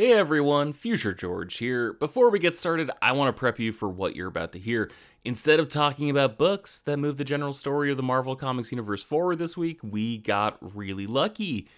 Hey everyone, Future George here. Before we get started, I want to prep you for what you're about to hear. Instead of talking about books that move the general story of the Marvel Comics universe forward this week, we got really lucky.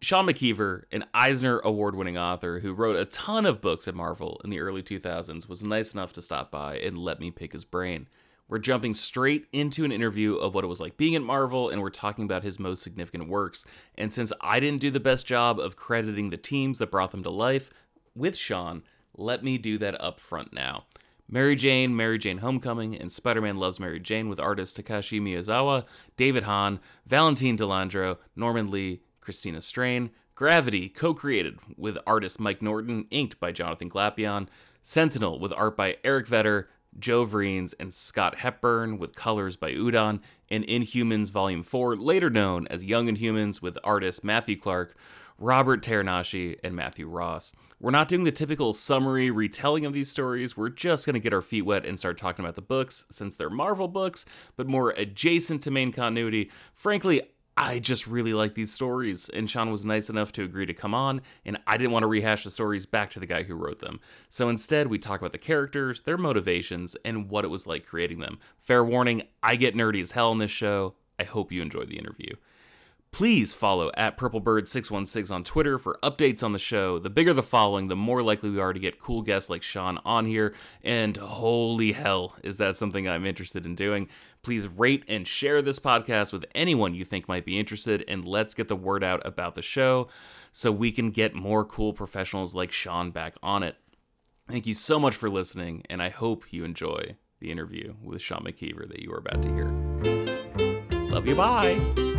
Sean McKeever, an Eisner Award winning author who wrote a ton of books at Marvel in the early 2000s, was nice enough to stop by and let me pick his brain. We're jumping straight into an interview of what it was like being at Marvel, and we're talking about his most significant works. And since I didn't do the best job of crediting the teams that brought them to life with Sean, let me do that up front now. Mary Jane, Mary Jane Homecoming, and Spider Man Loves Mary Jane with artist Takashi Miyazawa, David Hahn, Valentine De Landro, Norman Lee, Christina Strain, Gravity, co created with artist Mike Norton, inked by Jonathan Glapion, Sentinel with art by Eric Vedder, Joe Vriens, and Scott Hepburn with colors by Udon, and Inhumans Volume 4, later known as Young Inhumans with artists Matthew Clark, Robert Teranishi, and Matthew Ross. We're not doing the typical summary retelling of these stories. We're just going to get our feet wet and start talking about the books since they're Marvel books, but more adjacent to main continuity. Frankly, I just really like these stories, and Sean was nice enough to agree to come on, and I didn't want to rehash the stories back to the guy who wrote them. So instead, we talk about the characters, their motivations, and what it was like creating them. Fair warning, I get nerdy as hell in this show. I hope you enjoy the interview. Please follow at PurpleBird616 on Twitter for updates on the show. The bigger the following, the more likely we are to get cool guests like Sean on here. And holy hell, is that something I'm interested in doing? Please rate and share this podcast with anyone you think might be interested, and let's get the word out about the show so we can get more cool professionals like Sean back on it. Thank you so much for listening, and I hope you enjoy the interview with Sean McKeever that you are about to hear. Love you, bye.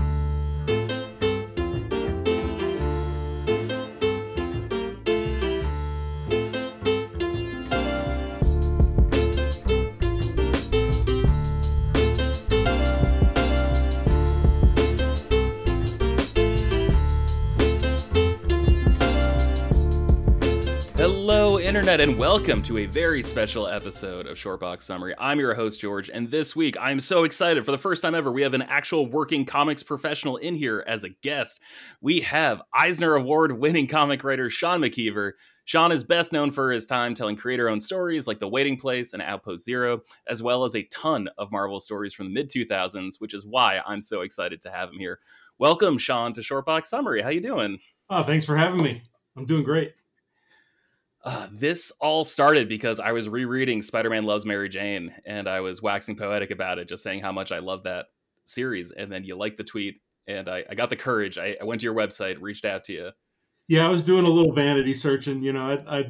Hello, Internet, and welcome to a very special episode of Shortbox Summary. I'm your host, George, and this week I'm so excited. For the first time ever, we have an actual working comics professional in here as a guest. We have Eisner Award winning comic writer Sean McKeever. Sean is best known for his time telling creator owned stories like The Waiting Place and Outpost Zero, as well as a ton of Marvel stories from the mid 2000s, which is why I'm so excited to have him here. Welcome, Sean, to Shortbox Summary. How you doing? Oh, thanks for having me. I'm doing great. Uh, this all started because I was rereading Spider Man Loves Mary Jane and I was waxing poetic about it, just saying how much I love that series. And then you liked the tweet, and I, I got the courage. I, I, went to your website, reached out to you. Yeah, I was doing a little vanity searching. You know, I, I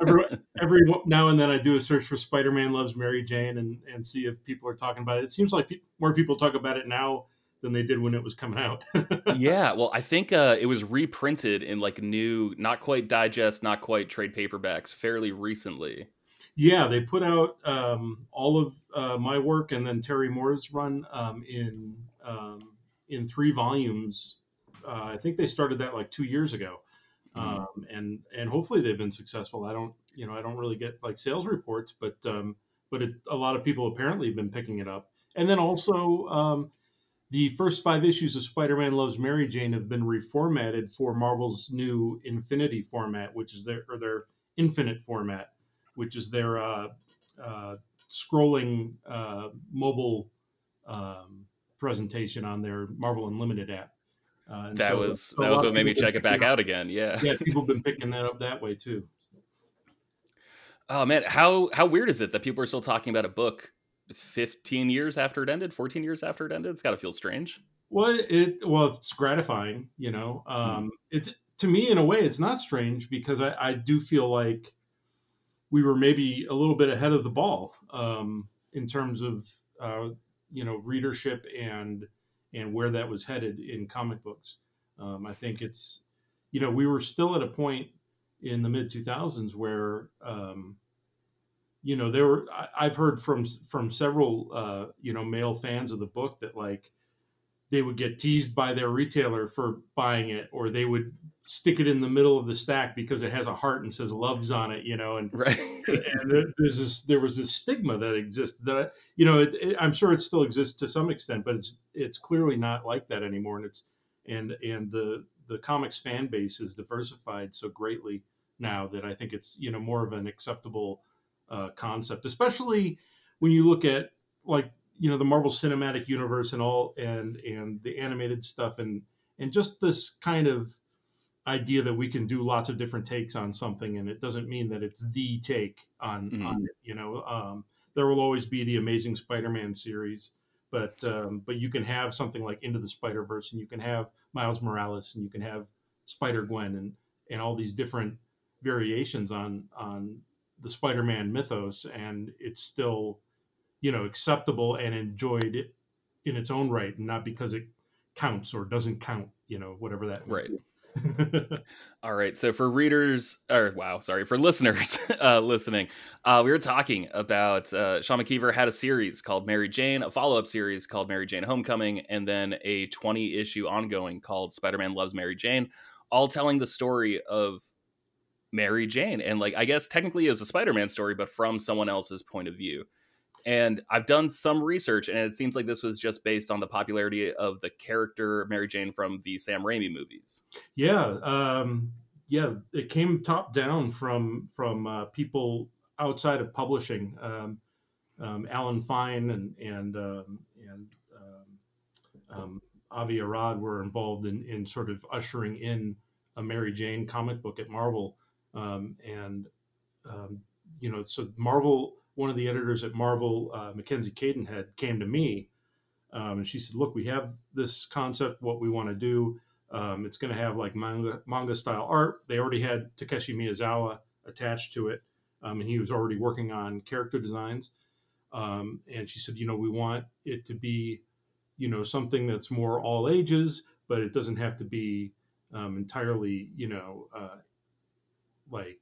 every, every, now and then I do a search for Spider Man Loves Mary Jane and, and see if people are talking about it. It seems like pe- more people talk about it now than they did when it was coming out. yeah, well, I think uh, it was reprinted in like new, not quite digest, not quite trade paperbacks, fairly recently. Yeah, they put out um, all of uh, my work and then Terry Moore's run um, in um, in three volumes. Uh, I think they started that like two years ago, mm-hmm. and and hopefully they've been successful. I don't, you know, I don't really get like sales reports, but um, but it, a lot of people apparently have been picking it up. And then also um, the first five issues of Spider-Man Loves Mary Jane have been reformatted for Marvel's new Infinity format, which is their or their Infinite format, which is their uh, uh, scrolling uh, mobile um, presentation on their Marvel Unlimited app. Uh, that so was that was what made me check it back out again. Yeah, yeah, people have been picking that up that way too. Oh man, how how weird is it that people are still talking about a book 15 years after it ended 14 years after it ended. It's got to feel strange. Well it well it's gratifying you know um mm. it's to me in a way it's not strange because i i do feel like we were maybe a little bit ahead of the ball um in terms of uh you know readership and and where that was headed in comic books. Um i think it's you know we were still at a point in the mid 2000s where um you know there were I, have heard from from several uh, you know male fans of the book that like they would get teased by their retailer for buying it or they would stick it in the middle of the stack because it has a heart and says loves on it you know and right. and there's this there was this stigma that exists that you know it, it, i'm sure it still exists to some extent but it's it's clearly not like that anymore and it's and and the the comics fan base is diversified so greatly now that I think it's you know more of an acceptable uh, concept, especially when you look at like you know the Marvel Cinematic Universe and all and and the animated stuff and and just this kind of idea that we can do lots of different takes on something and it doesn't mean that it's the take on mm-hmm. on it you know um, there will always be the amazing spider-man series but um, but you can have something like into the spider verse and you can have miles morales and you can have spider gwen and and all these different variations on on the spider-man mythos and it's still you know acceptable and enjoyed in its own right and not because it counts or doesn't count you know whatever that right All right. So for readers, or wow, sorry, for listeners uh, listening, uh, we were talking about uh, Sean McKeever had a series called Mary Jane, a follow up series called Mary Jane Homecoming, and then a 20 issue ongoing called Spider Man Loves Mary Jane, all telling the story of Mary Jane. And like, I guess technically it was a Spider Man story, but from someone else's point of view. And I've done some research, and it seems like this was just based on the popularity of the character Mary Jane from the Sam Raimi movies. Yeah, um, yeah, it came top down from from uh, people outside of publishing. Um, um, Alan Fine and and um, and um, um, Avi Arad were involved in in sort of ushering in a Mary Jane comic book at Marvel, and you know, so Marvel one of the editors at Marvel, uh, Mackenzie Cadenhead, came to me um, and she said, "Look, we have this concept. What we want to do. Um, it's going to have like manga manga style art. They already had Takeshi Miyazawa attached to it, um, and he was already working on character designs. Um, and she said, you know, we want it to be, you know, something that's more all ages, but it doesn't have to be um, entirely, you know, uh, like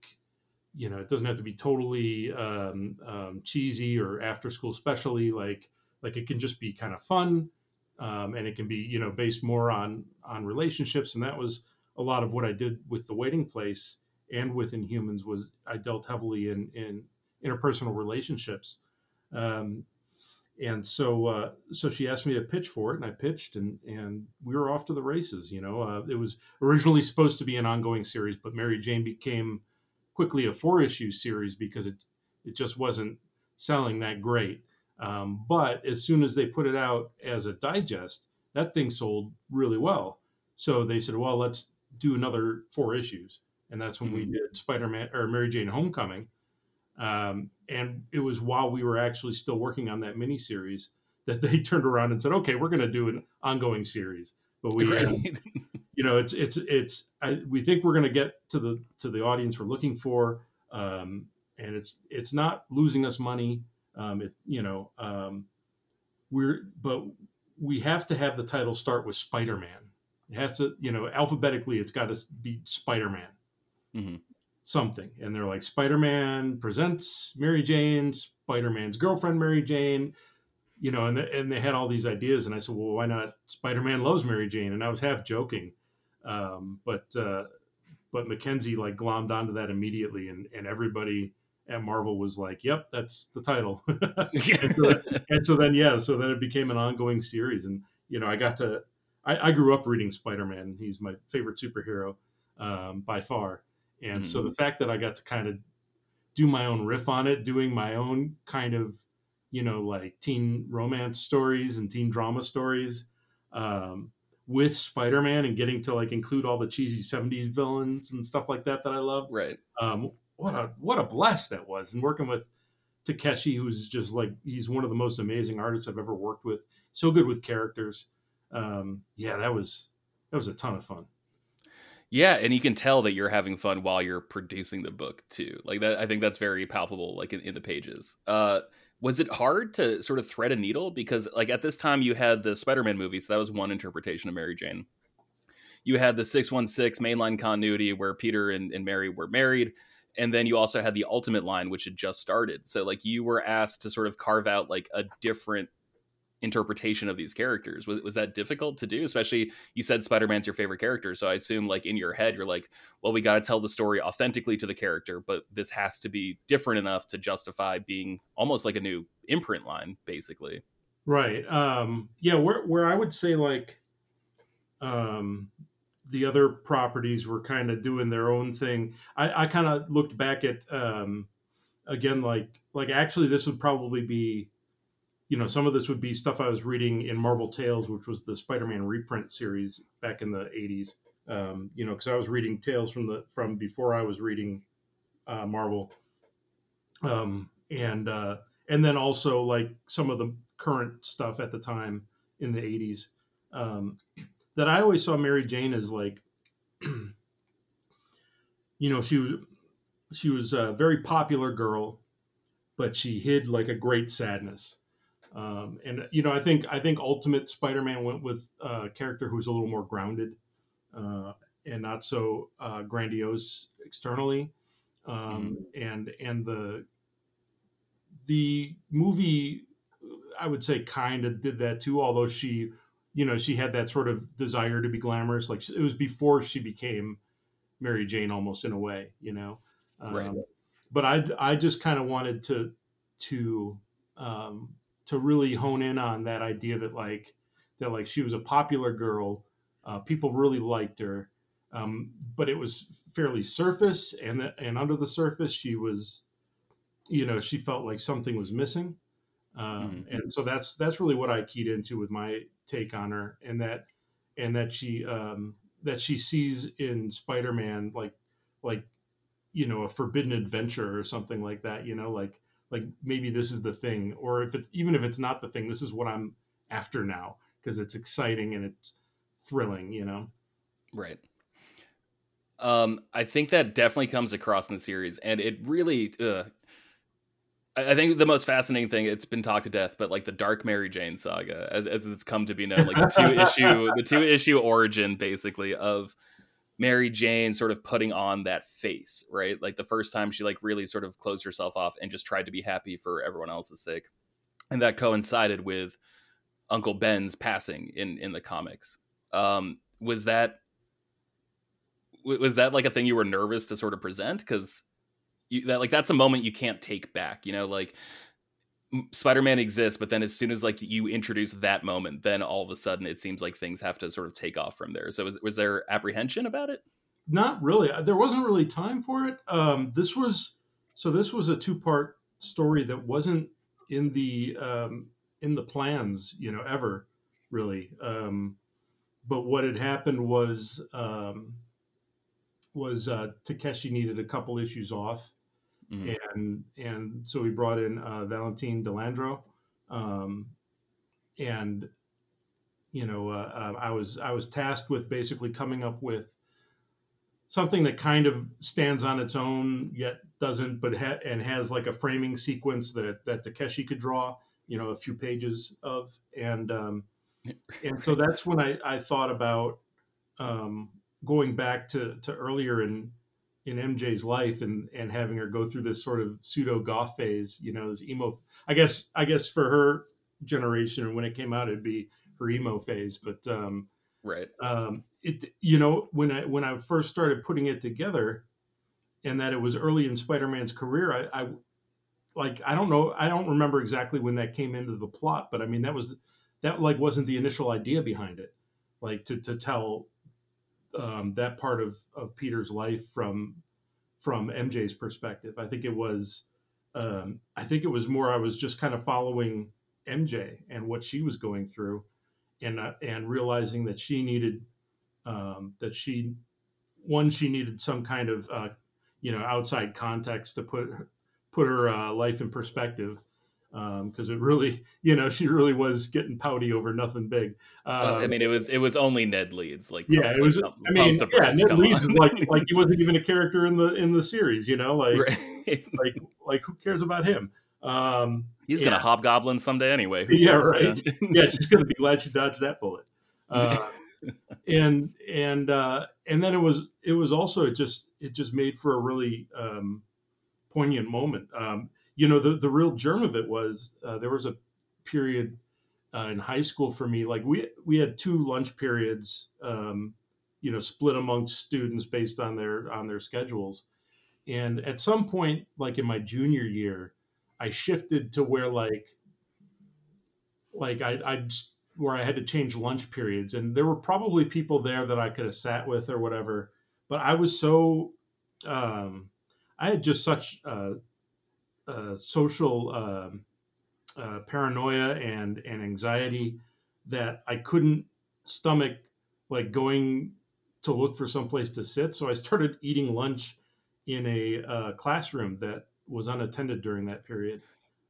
you know, it doesn't have to be totally um, um, cheesy or after school specially. Like like it can just be kind of fun, um, and it can be you know based more on on relationships. And that was a lot of what I did with the Waiting Place and with Inhumans was I dealt heavily in in interpersonal relationships. And so uh, so she asked me to pitch for it, and I pitched, and and we were off to the races. You know, uh, it was originally supposed to be an ongoing series, but Mary Jane became quickly a four issue series because it it just wasn't selling that great. Um, but as soon as they put it out as a digest, that thing sold really well. So they said, well, let's do another four issues, and that's when mm-hmm. we did Spider Man or Mary Jane Homecoming. Um, and it was while we were actually still working on that mini series that they turned around and said, okay, we're going to do an ongoing series. But we, right. you know, it's it's it's. I, we think we're going to get to the to the audience we're looking for, um, and it's it's not losing us money. Um, it you know, um, we're but we have to have the title start with Spider-Man. It has to, you know, alphabetically, it's got to be Spider-Man. Mm-hmm. Something, and they're like Spider-Man presents Mary Jane, Spider-Man's girlfriend Mary Jane, you know, and the, and they had all these ideas, and I said, well, why not Spider-Man loves Mary Jane? And I was half joking, um, but uh, but Mackenzie like glommed onto that immediately, and and everybody at Marvel was like, "Yep, that's the title." and, so, and, so, then yeah, so then it became an ongoing series, and you know, I got to. I, I grew up reading Spider-Man. He's my favorite superhero um, by far, and mm-hmm. so the fact that I got to kind of do my own riff on it, doing my own kind of you know, like teen romance stories and teen drama stories um, with Spider-Man and getting to like include all the cheesy '70s villains and stuff like that that I love. Right. Um, what a what a blast that was, and working with Takeshi, who's just like he's one of the most amazing artists I've ever worked with. So good with characters. Um, yeah, that was that was a ton of fun. Yeah, and you can tell that you're having fun while you're producing the book too. Like that, I think that's very palpable, like in, in the pages. Uh, was it hard to sort of thread a needle because like at this time you had the spider-man movie, so that was one interpretation of mary jane you had the 616 mainline continuity where peter and, and mary were married and then you also had the ultimate line which had just started so like you were asked to sort of carve out like a different interpretation of these characters was, was that difficult to do especially you said spider-man's your favorite character so i assume like in your head you're like well we got to tell the story authentically to the character but this has to be different enough to justify being almost like a new imprint line basically right um yeah where, where i would say like um the other properties were kind of doing their own thing. I, I kind of looked back at um, again like like actually this would probably be you know some of this would be stuff I was reading in Marvel Tales, which was the Spider-Man reprint series back in the 80s. Um, you know, because I was reading Tales from the from before I was reading uh, Marvel, um, and uh, and then also like some of the current stuff at the time in the 80s. Um, that I always saw Mary Jane as like, you know, she was she was a very popular girl, but she hid like a great sadness. Um, and you know, I think I think Ultimate Spider-Man went with a character who's a little more grounded uh, and not so uh, grandiose externally. Um, mm-hmm. And and the the movie, I would say, kind of did that too. Although she you know, she had that sort of desire to be glamorous. Like it was before she became Mary Jane, almost in a way, you know. Um, right. But I, I just kind of wanted to, to, um, to really hone in on that idea that like, that like she was a popular girl, uh, people really liked her, um, but it was fairly surface, and the, and under the surface she was, you know, she felt like something was missing. Um, mm-hmm. And so that's that's really what I keyed into with my take on her, and that and that she um, that she sees in Spider-Man like like you know a forbidden adventure or something like that. You know, like like maybe this is the thing, or if it's even if it's not the thing, this is what I'm after now because it's exciting and it's thrilling. You know, right. Um, I think that definitely comes across in the series, and it really uh, I think the most fascinating thing it's been talked to death, but like the Dark Mary Jane saga, as as it's come to be known, like the two issue the two issue origin basically of Mary Jane sort of putting on that face, right? Like the first time she like really sort of closed herself off and just tried to be happy for everyone else's sake, and that coincided with Uncle Ben's passing in in the comics. Um, was that was that like a thing you were nervous to sort of present because you, that like that's a moment you can't take back you know like spider-man exists but then as soon as like you introduce that moment then all of a sudden it seems like things have to sort of take off from there. So was, was there apprehension about it? Not really. There wasn't really time for it. Um this was so this was a two-part story that wasn't in the um in the plans you know ever really. Um but what had happened was um was uh takeshi needed a couple issues off Mm-hmm. And and so we brought in uh, Valentine De Landro, um, and you know uh, uh, I was I was tasked with basically coming up with something that kind of stands on its own yet doesn't, but ha- and has like a framing sequence that that Takeshi could draw, you know, a few pages of, and um, and so that's when I I thought about um, going back to to earlier in in MJ's life and and having her go through this sort of pseudo goth phase, you know, this emo. I guess I guess for her generation when it came out, it'd be her emo phase. But um, right, um, it you know when I when I first started putting it together, and that it was early in Spider-Man's career, I, I like I don't know I don't remember exactly when that came into the plot, but I mean that was that like wasn't the initial idea behind it, like to to tell um, that part of, of Peter's life from from MJ's perspective. I think it was um, I think it was more I was just kind of following MJ and what she was going through, and uh, and realizing that she needed um, that she one she needed some kind of uh, you know outside context to put put her uh, life in perspective because um, it really, you know, she really was getting pouty over nothing big. Um, I mean, it was it was only Ned Leeds, like yeah, it was. Like, I mean, yeah, Ned Leeds is like like he wasn't even a character in the in the series, you know, like right. like like who cares about him? Um, He's gonna hobgoblin someday anyway. yeah, right. Yeah. yeah, she's gonna be glad she dodged that bullet. Uh, and and uh, and then it was it was also it just it just made for a really um, poignant moment. Um, you know, the, the real germ of it was uh, there was a period uh, in high school for me, like we, we had two lunch periods, um, you know, split amongst students based on their, on their schedules. And at some point, like in my junior year, I shifted to where like, like I, I where I had to change lunch periods, and there were probably people there that I could have sat with or whatever. But I was so um, I had just such uh, uh, social um, uh, paranoia and and anxiety that I couldn't stomach like going to look for someplace to sit. So I started eating lunch in a uh, classroom that was unattended during that period,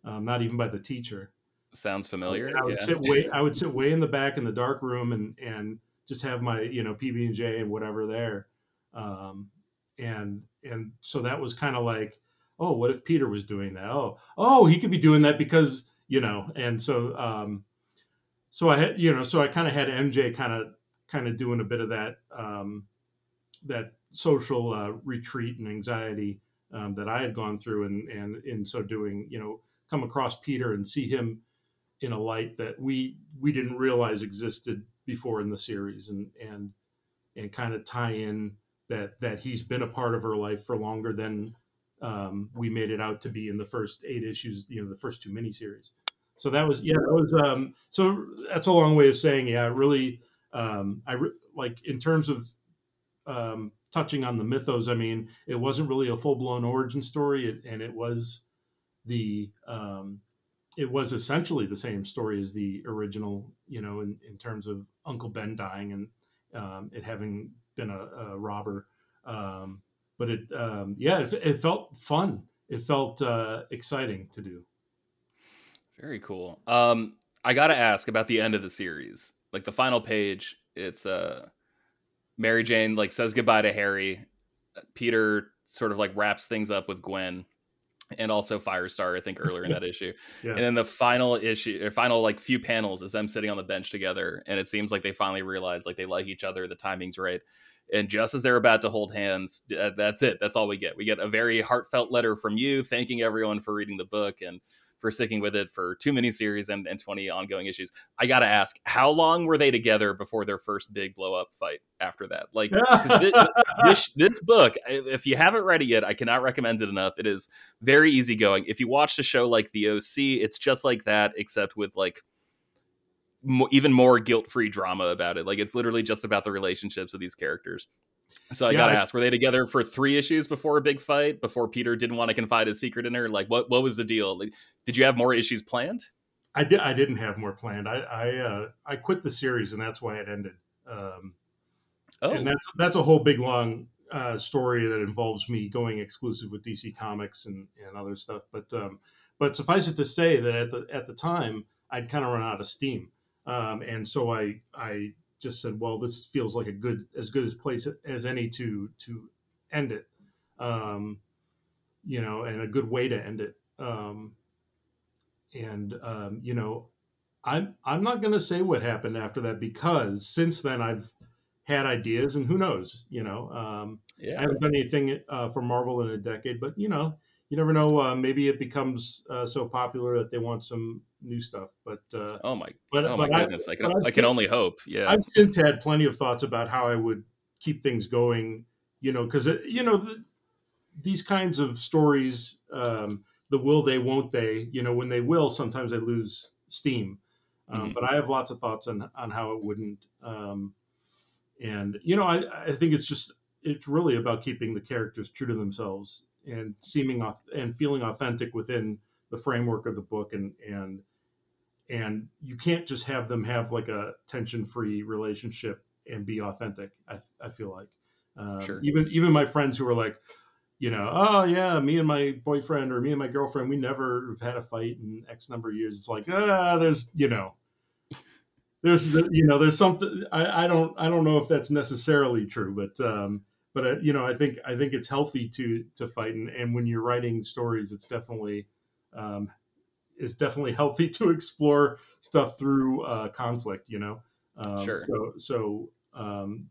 um, not even by the teacher. Sounds familiar. I would yeah. sit way I would sit way in the back in the dark room and and just have my you know PB and J and whatever there, um, and and so that was kind of like oh what if Peter was doing that? Oh oh he could be doing that because you know and so um, so I had you know so I kind of had MJ kind of kind of doing a bit of that um, that social uh, retreat and anxiety um, that I had gone through and and in so doing you know come across Peter and see him in a light that we we didn't realize existed before in the series and and and kind of tie in that that he's been a part of her life for longer than um, we made it out to be in the first eight issues you know the first two miniseries so that was yeah that was um so that's a long way of saying yeah really um i re- like in terms of um touching on the mythos i mean it wasn't really a full-blown origin story it, and it was the um it was essentially the same story as the original, you know, in, in terms of Uncle Ben dying and um, it having been a, a robber. Um, but it, um, yeah, it, it, felt fun. It felt uh, exciting to do. Very cool. Um, I got to ask about the end of the series, like the final page. It's uh, Mary Jane like says goodbye to Harry. Peter sort of like wraps things up with Gwen and also Firestar, I think earlier in that issue. Yeah. And then the final issue or final like few panels is them sitting on the bench together. And it seems like they finally realize like they like each other, the timing's right. And just as they're about to hold hands, uh, that's it. That's all we get. We get a very heartfelt letter from you thanking everyone for reading the book and for sticking with it for two miniseries and, and 20 ongoing issues. I got to ask, how long were they together before their first big blow up fight after that? Like, this, this, this, book, if you haven't read it yet, I cannot recommend it enough. It is very easygoing. If you watch a show like The OC, it's just like that, except with like even more guilt free drama about it. Like, it's literally just about the relationships of these characters. So I yeah, gotta ask: Were they together for three issues before a big fight? Before Peter didn't want to confide his secret in her? Like, what what was the deal? Like, did you have more issues planned? I did. I didn't have more planned. I I, uh, I quit the series, and that's why it ended. Um, oh, and that's that's a whole big long uh, story that involves me going exclusive with DC Comics and, and other stuff. But um, but suffice it to say that at the at the time I'd kind of run out of steam, um, and so I I just said, well, this feels like a good, as good as place as any to to end it, um, you know, and a good way to end it. Um, and um, you know, I'm I'm not going to say what happened after that because since then I've had ideas, and who knows, you know, um, yeah. I haven't done anything uh, for Marvel in a decade, but you know, you never know. Uh, maybe it becomes uh, so popular that they want some new stuff. But uh, oh my, but, oh my but goodness, I, I can I can only hope. Yeah, I've since had plenty of thoughts about how I would keep things going. You know, because you know the, these kinds of stories, um, the will they, won't they? You know, when they will, sometimes they lose steam. Um, mm-hmm. But I have lots of thoughts on on how it wouldn't. Um, and you know, I I think it's just it's really about keeping the characters true to themselves and seeming off and feeling authentic within the framework of the book and and and you can't just have them have like a tension free relationship and be authentic i, I feel like. Um, sure. even even my friends who are like you know oh yeah me and my boyfriend or me and my girlfriend we never have had a fight in x number of years. It's like ah there's you know. There's you know there's something I, I don't i don't know if that's necessarily true but um but uh, you know, I think I think it's healthy to to fight, and, and when you're writing stories, it's definitely um, it's definitely healthy to explore stuff through uh, conflict. You know, um, sure. So so um,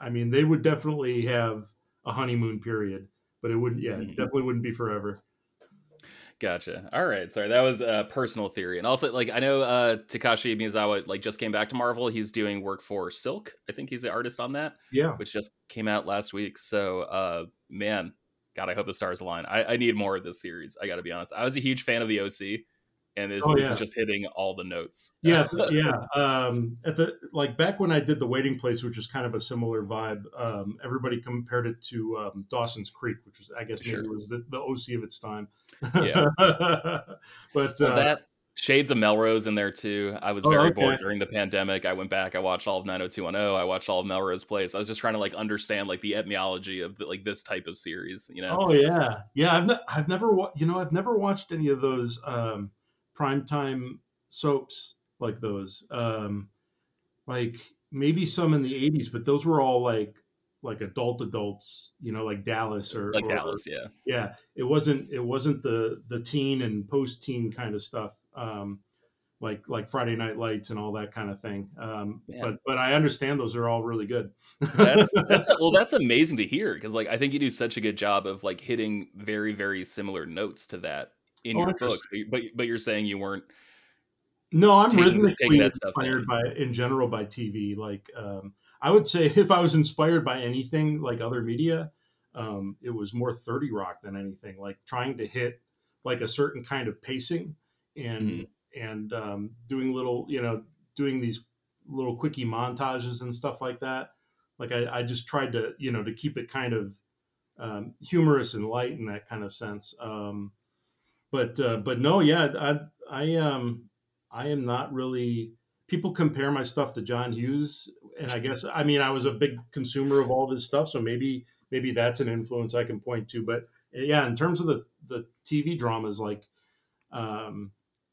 I mean, they would definitely have a honeymoon period, but it wouldn't. Yeah, mm-hmm. definitely wouldn't be forever. Gotcha. All right. Sorry, that was a personal theory, and also like I know uh, Takashi Miyazawa like just came back to Marvel. He's doing work for Silk. I think he's the artist on that. Yeah, which just came out last week. So, uh, man, God, I hope the stars align. I, I need more of this series. I got to be honest. I was a huge fan of the OC. And this, Oh, this yeah. is just hitting all the notes. yeah yeah um at the like back when i did the waiting place which is kind of a similar vibe um everybody compared it to um dawson's creek which was i guess maybe was the, the oc of its time Yeah. but Well, uh, that Shades of Melrose in there too. I was Oh, very okay. bored during the pandemic. I went back. I watched all of 90210. I watched all of Melrose Place. I was just trying to like understand like the etymology of the, like this type of series. You know, oh yeah yeah i've, ne- I've never wa- you know i've never watched any of those um primetime soaps like those um like maybe some in the 80s but those were all like like adult adults you know like dallas or like or, Dallas. Yeah, yeah it wasn't it wasn't the the teen and post teen kind of stuff um like like friday night lights and all that kind of thing um Man. but but i understand those are all really good that's that's well, that's amazing to hear because like I think you do such a good job of like hitting very very similar notes to that in Oh, your books. But, but but you're saying you weren't. no i'm taking- rhythmically taking inspired in. by in general by tv like um i would say if i was inspired by anything like other media um it was more 30 rock than anything like trying to hit like a certain kind of pacing and Mhm. and um, doing little you know doing these little quickie montages and stuff like that like I, I just tried to you know to keep it kind of um, humorous and light in that kind of sense um, but uh, but no yeah I I um I am not really people compare my stuff to John Hughes and I guess I mean I was a big consumer of all of his stuff so maybe maybe that's an influence I can point to but yeah in terms of the the TV dramas like um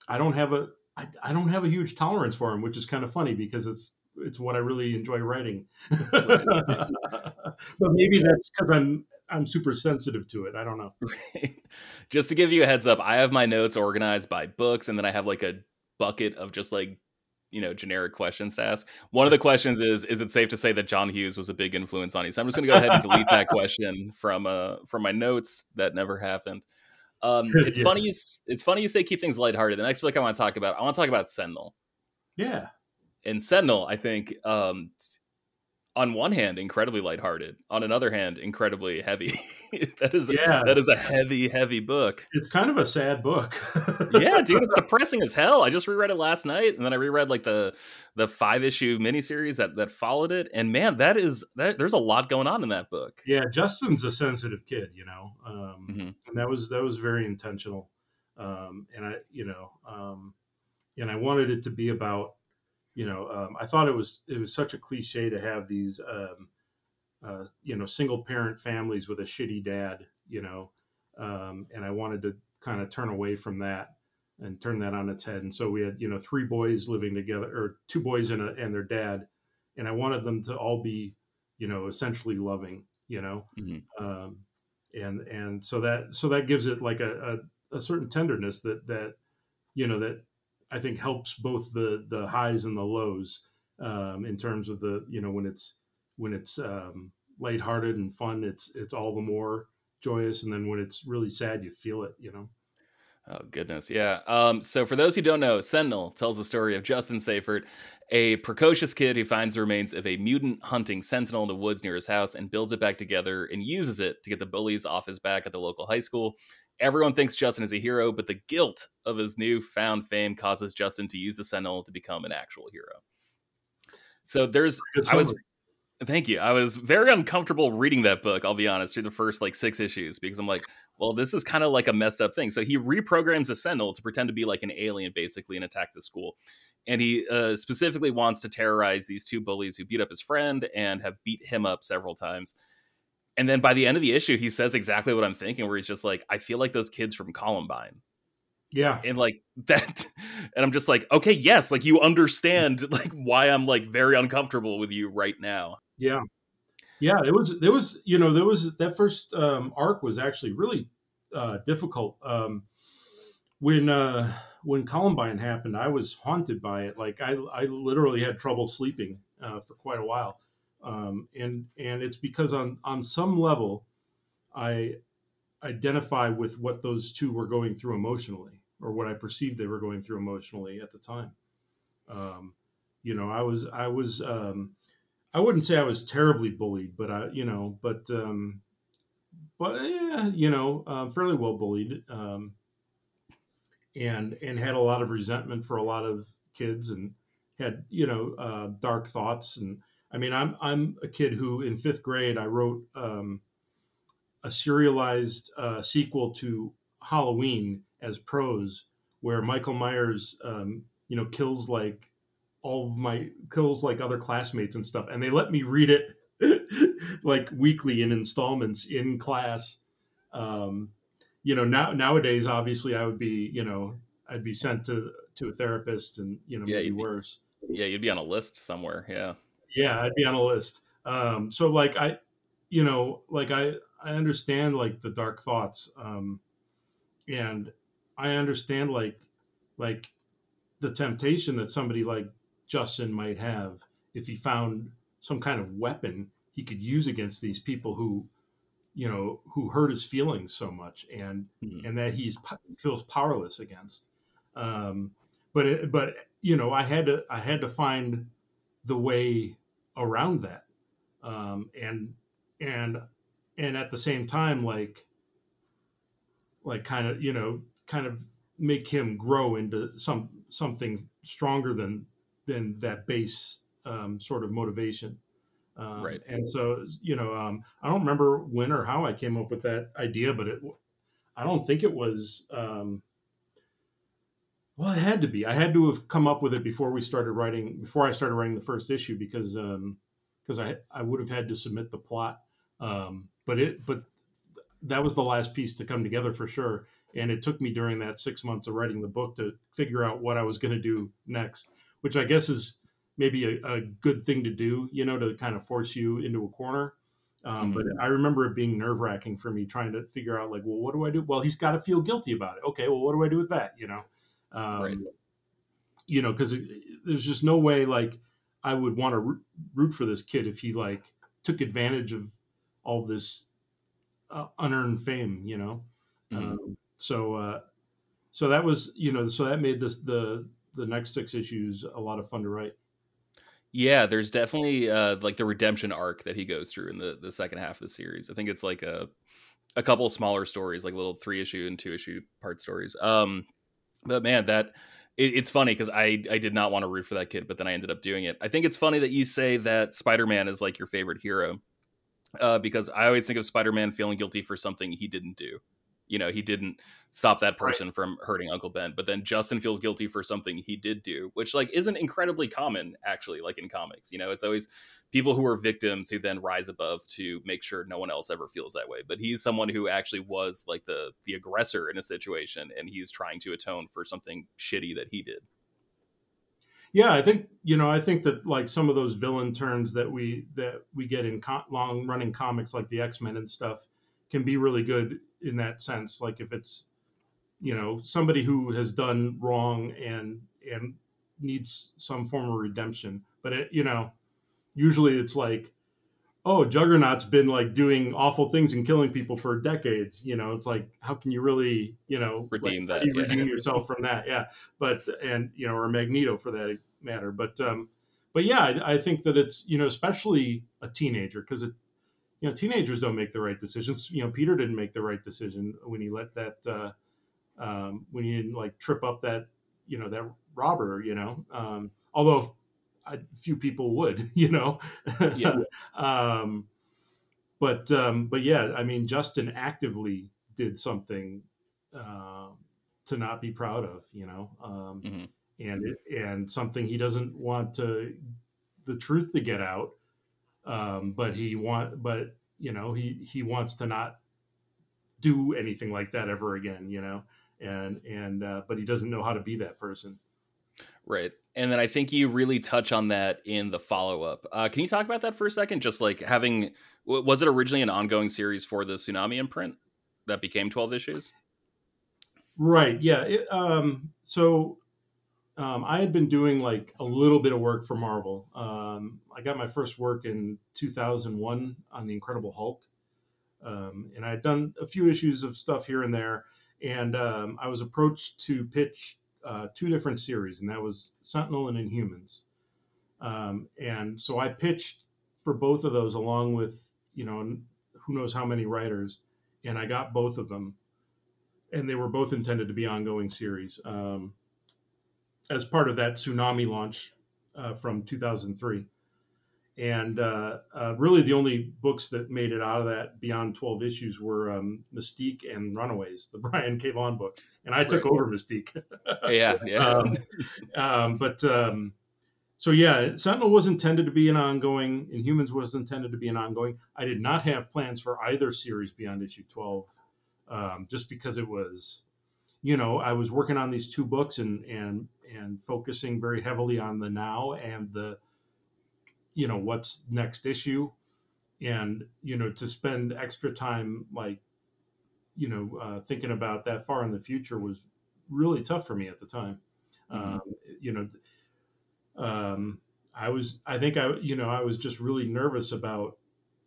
I don't have a I, I don't have a huge tolerance for him which is kind of funny because it's it's what I really enjoy writing. But maybe that's because I'm I'm super sensitive to it I don't know just to give you a heads up, I have my notes organized by books, and then I have like a bucket of just like you know generic questions to ask. One of the questions is: Is it safe to say that John Hughes was a big influence on you? So I'm just going to go ahead and delete that question from uh from my notes. That never happened. Um, it's Yeah. funny. You, it's funny you say keep things lighthearted. The next book I want to talk about, I want to talk about Sentinel. yeah And Sentinel, I think, um, on one hand, incredibly lighthearted. On another hand, incredibly heavy. that is yeah that is a heavy, heavy book. it's kind of a sad book yeah, dude, it's depressing as hell. I just reread it last night, and then I reread like the the five issue miniseries that that followed it. And man, that is that. There's a lot going on in that book. yeah Justin's a sensitive kid you know um Mhm. and that was that was very intentional um and I you know um and I wanted it to be about you know um, I thought it was it was such a cliche to have these um uh, you know single parent families with a shitty dad you know um and I wanted to kind of turn away from that and turn that on its head and so we had you know three boys living together or two boys and a, and their dad and I wanted them to all be you know essentially loving you know Mhm. um, and and so that so that gives it like a, a, a certain tenderness that that you know that I think helps both the the highs and the lows um, in terms of the you know when it's when it's um, lighthearted and fun it's it's all the more joyous and then when it's really sad you feel it you know Oh goodness, yeah. Um, so for those who don't know, Sentinel tells the story of Justin Seyfert, a precocious kid who finds the remains of a mutant hunting sentinel in the woods near his house and builds it back together and uses it to get the bullies off his back at the local high school. Everyone thinks Justin is a hero, but the guilt of his newfound fame causes Justin to use the sentinel to become an actual hero. So there's I was. Thank you. I was very uncomfortable reading that book, I'll be honest, through the first like six issues because I'm like, well, this is kind of like a messed up thing. So he reprograms the Sentinel to pretend to be like an alien basically and attack the school. And he uh, specifically wants to terrorize these two bullies who beat up his friend and have beat him up several times. And then by the end of the issue, he says exactly what I'm thinking, where he's just like, I feel like those kids from Columbine yeah and like that and i'm just like okay yes like you understand like why i'm like very uncomfortable with you right now Yeah, yeah. It was there was you know there was that first um, arc was actually really uh, difficult. Um, when uh, when Columbine happened, I was haunted by it. Like I I literally had trouble sleeping uh, for quite a while, um, and and it's because on on some level, I identify with what those two were going through emotionally, or what I perceived they were going through emotionally at the time. Um, you know, I was I was um, I wouldn't say I was terribly bullied, but I, you know, but, um, but yeah, you know, uh, fairly well bullied. Um, and and had a lot of resentment for a lot of kids and had you know uh, dark thoughts and I mean I'm I'm a kid who in fifth grade I wrote um, a serialized uh, sequel to Halloween as prose where Michael Myers um, you know kills like all of my kills like other classmates and stuff and they let me read it like weekly in installments in class um, you know now nowadays obviously i would be you know i'd be sent to to a therapist and you know Yeah, maybe be- worse Yeah, you'd be on a list somewhere. Yeah. Yeah i'd be on a list um so like i you know like i i understand like the dark thoughts um and i understand like like the temptation that somebody like justin might have if he found some kind of weapon he could use against these people who you know who hurt his feelings so much and Mhm. and that he's feels powerless against um but it, but you know i had to i had to find the way around that um and and and at the same time like like kind of you know kind of make him grow into some something stronger than than that base um, sort of motivation um, Right. and so you know um, i don't remember when or how i came up with that idea but it i don't think it was um, well it had to be. I had to have come up with it before we started writing before i started writing the first issue because um because i i would have had to submit the plot um but it but that was the last piece to come together for sure. And it took me during that six months of writing the book to figure out what i was going to do next which i guess is maybe a, a good thing to do you know to kind of force you into a corner. Um, but i remember it being nerve wracking for me trying to figure out like well what do i do? Well he's got to feel guilty about it. Okay well what do i do with that you know um, Right. you know because there's just no way like i would want to root, for this kid if he like took advantage of all this uh, unearned fame you know Mhm. um, so uh, so that was you know so that made this the the next six issues a lot of fun to write Yeah, there's definitely uh like the redemption arc that he goes through in the the second half of the series. I think it's like a a couple smaller stories, like little three issue and two issue part stories. Um but man, that it, it's funny because I I did not want to root for that kid, but then I ended up doing it. I think it's funny that you say that Spider Man is like your favorite hero, uh, because I always think of Spider Man feeling guilty for something he didn't do. You know, he didn't stop that person from hurting Uncle Ben, but then Justin feels guilty for something he did do, which like isn't incredibly common actually. Like in comics, you know, it's always people who are victims who then rise above to make sure no one else ever feels that way. But he's someone who actually was like the the aggressor in a situation, and he's trying to atone for something shitty that he did. yeah i think you know i think that like some of those villain turns that we that we get in co- long running comics like the x-men and stuff can be really good in that sense like if it's you know somebody who has done wrong and and needs some form of redemption. But it you know usually it's like oh juggernaut's been like doing awful things and killing people for decades. You know it's like how can you really you know Redeem like, that, you yeah. redeem yourself from that? Yeah. But and you know or magneto for that matter. But um but yeah i, I think that it's you know especially a teenager because it you know teenagers don't make the right decisions you know peter didn't make the right decision when he let that uh um when he didn't like trip up that you know that robber you know um although a few people would you know Yeah. um but um but yeah i mean justin actively did something uh, to not be proud of you know um Mhm. and it, and something he doesn't want to the truth to get out um but he want but you know he he wants to not do anything like that ever again you know and and uh, but he doesn't know how to be that person Right. And then I think you really touch on that in the follow up. Uh, can you talk about that for a second? Just like having, was it originally an ongoing series for the Tsunami imprint that became 12 issues? Right. Yeah. It, um, so um, I had been doing like a little bit of work for Marvel. Um, I got my first work in 2001 on the Incredible Hulk, um, and I had done a few issues of stuff here and there. And um, I was approached to pitch uh, two different series, and that was Sentinel and Inhumans. Um, and so I pitched for both of those, along with you know who knows how many writers, and I got both of them and they were both intended to be ongoing series um, as part of that tsunami launch uh, from 2003 and uh, uh, really the only books that made it out of that beyond 12 issues were um, mystique and runaways the brian k. Vaughan book. And i took over mystique. Yeah, yeah. um, um, but um, so yeah, Sentinel was intended to be an ongoing, Inhumans was intended to be an ongoing. I did not have plans for either series beyond issue twelve, um, just because it was, you know, I was working on these two books and and and focusing very heavily on the now and the, you know, what's next issue, and you know, to spend extra time like, you know, uh, thinking about that far in the future was really tough for me at the time. Mhm. Um, you know, um, I was, I think I, you know, I was just really nervous about,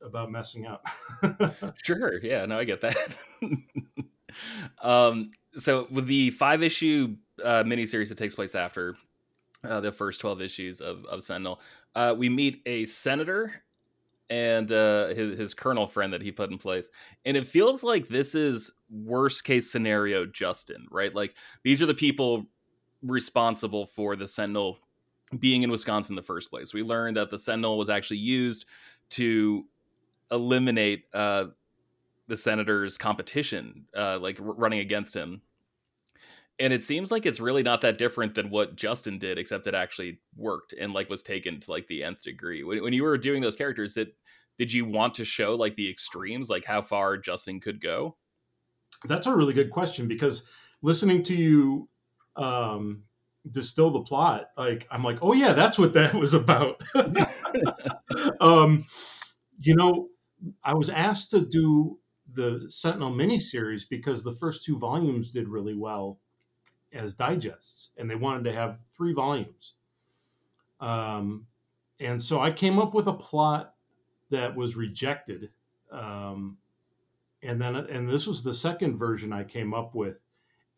about messing up. Sure. Yeah. No, I get that. um, so with the five issue uh, miniseries that takes place after uh, the first twelve issues of of Sentinel, uh, we meet a senator and uh, his his colonel friend that he put in place, and it feels like this is worst case scenario Justin, right? Like these are the people responsible for the Sentinel being in Wisconsin in the first place. We learned that the Sentinel was actually used to eliminate uh, the senator's competition, uh, like r- running against him. And it seems like it's really not that different than what Justin did, except it actually worked and like was taken to like the nth degree. When, when you were doing those characters, that did you want to show like the extremes, like how far Justin could go? That's a really good question because listening to you um, distill the plot, like I'm like, oh yeah, that's what that was about. um, you know, I was asked to do the Sentinel miniseries because the first two volumes did really well as digests, and they wanted to have three volumes. Um, and so I came up with a plot that was rejected. Um, and then, and this was the second version I came up with.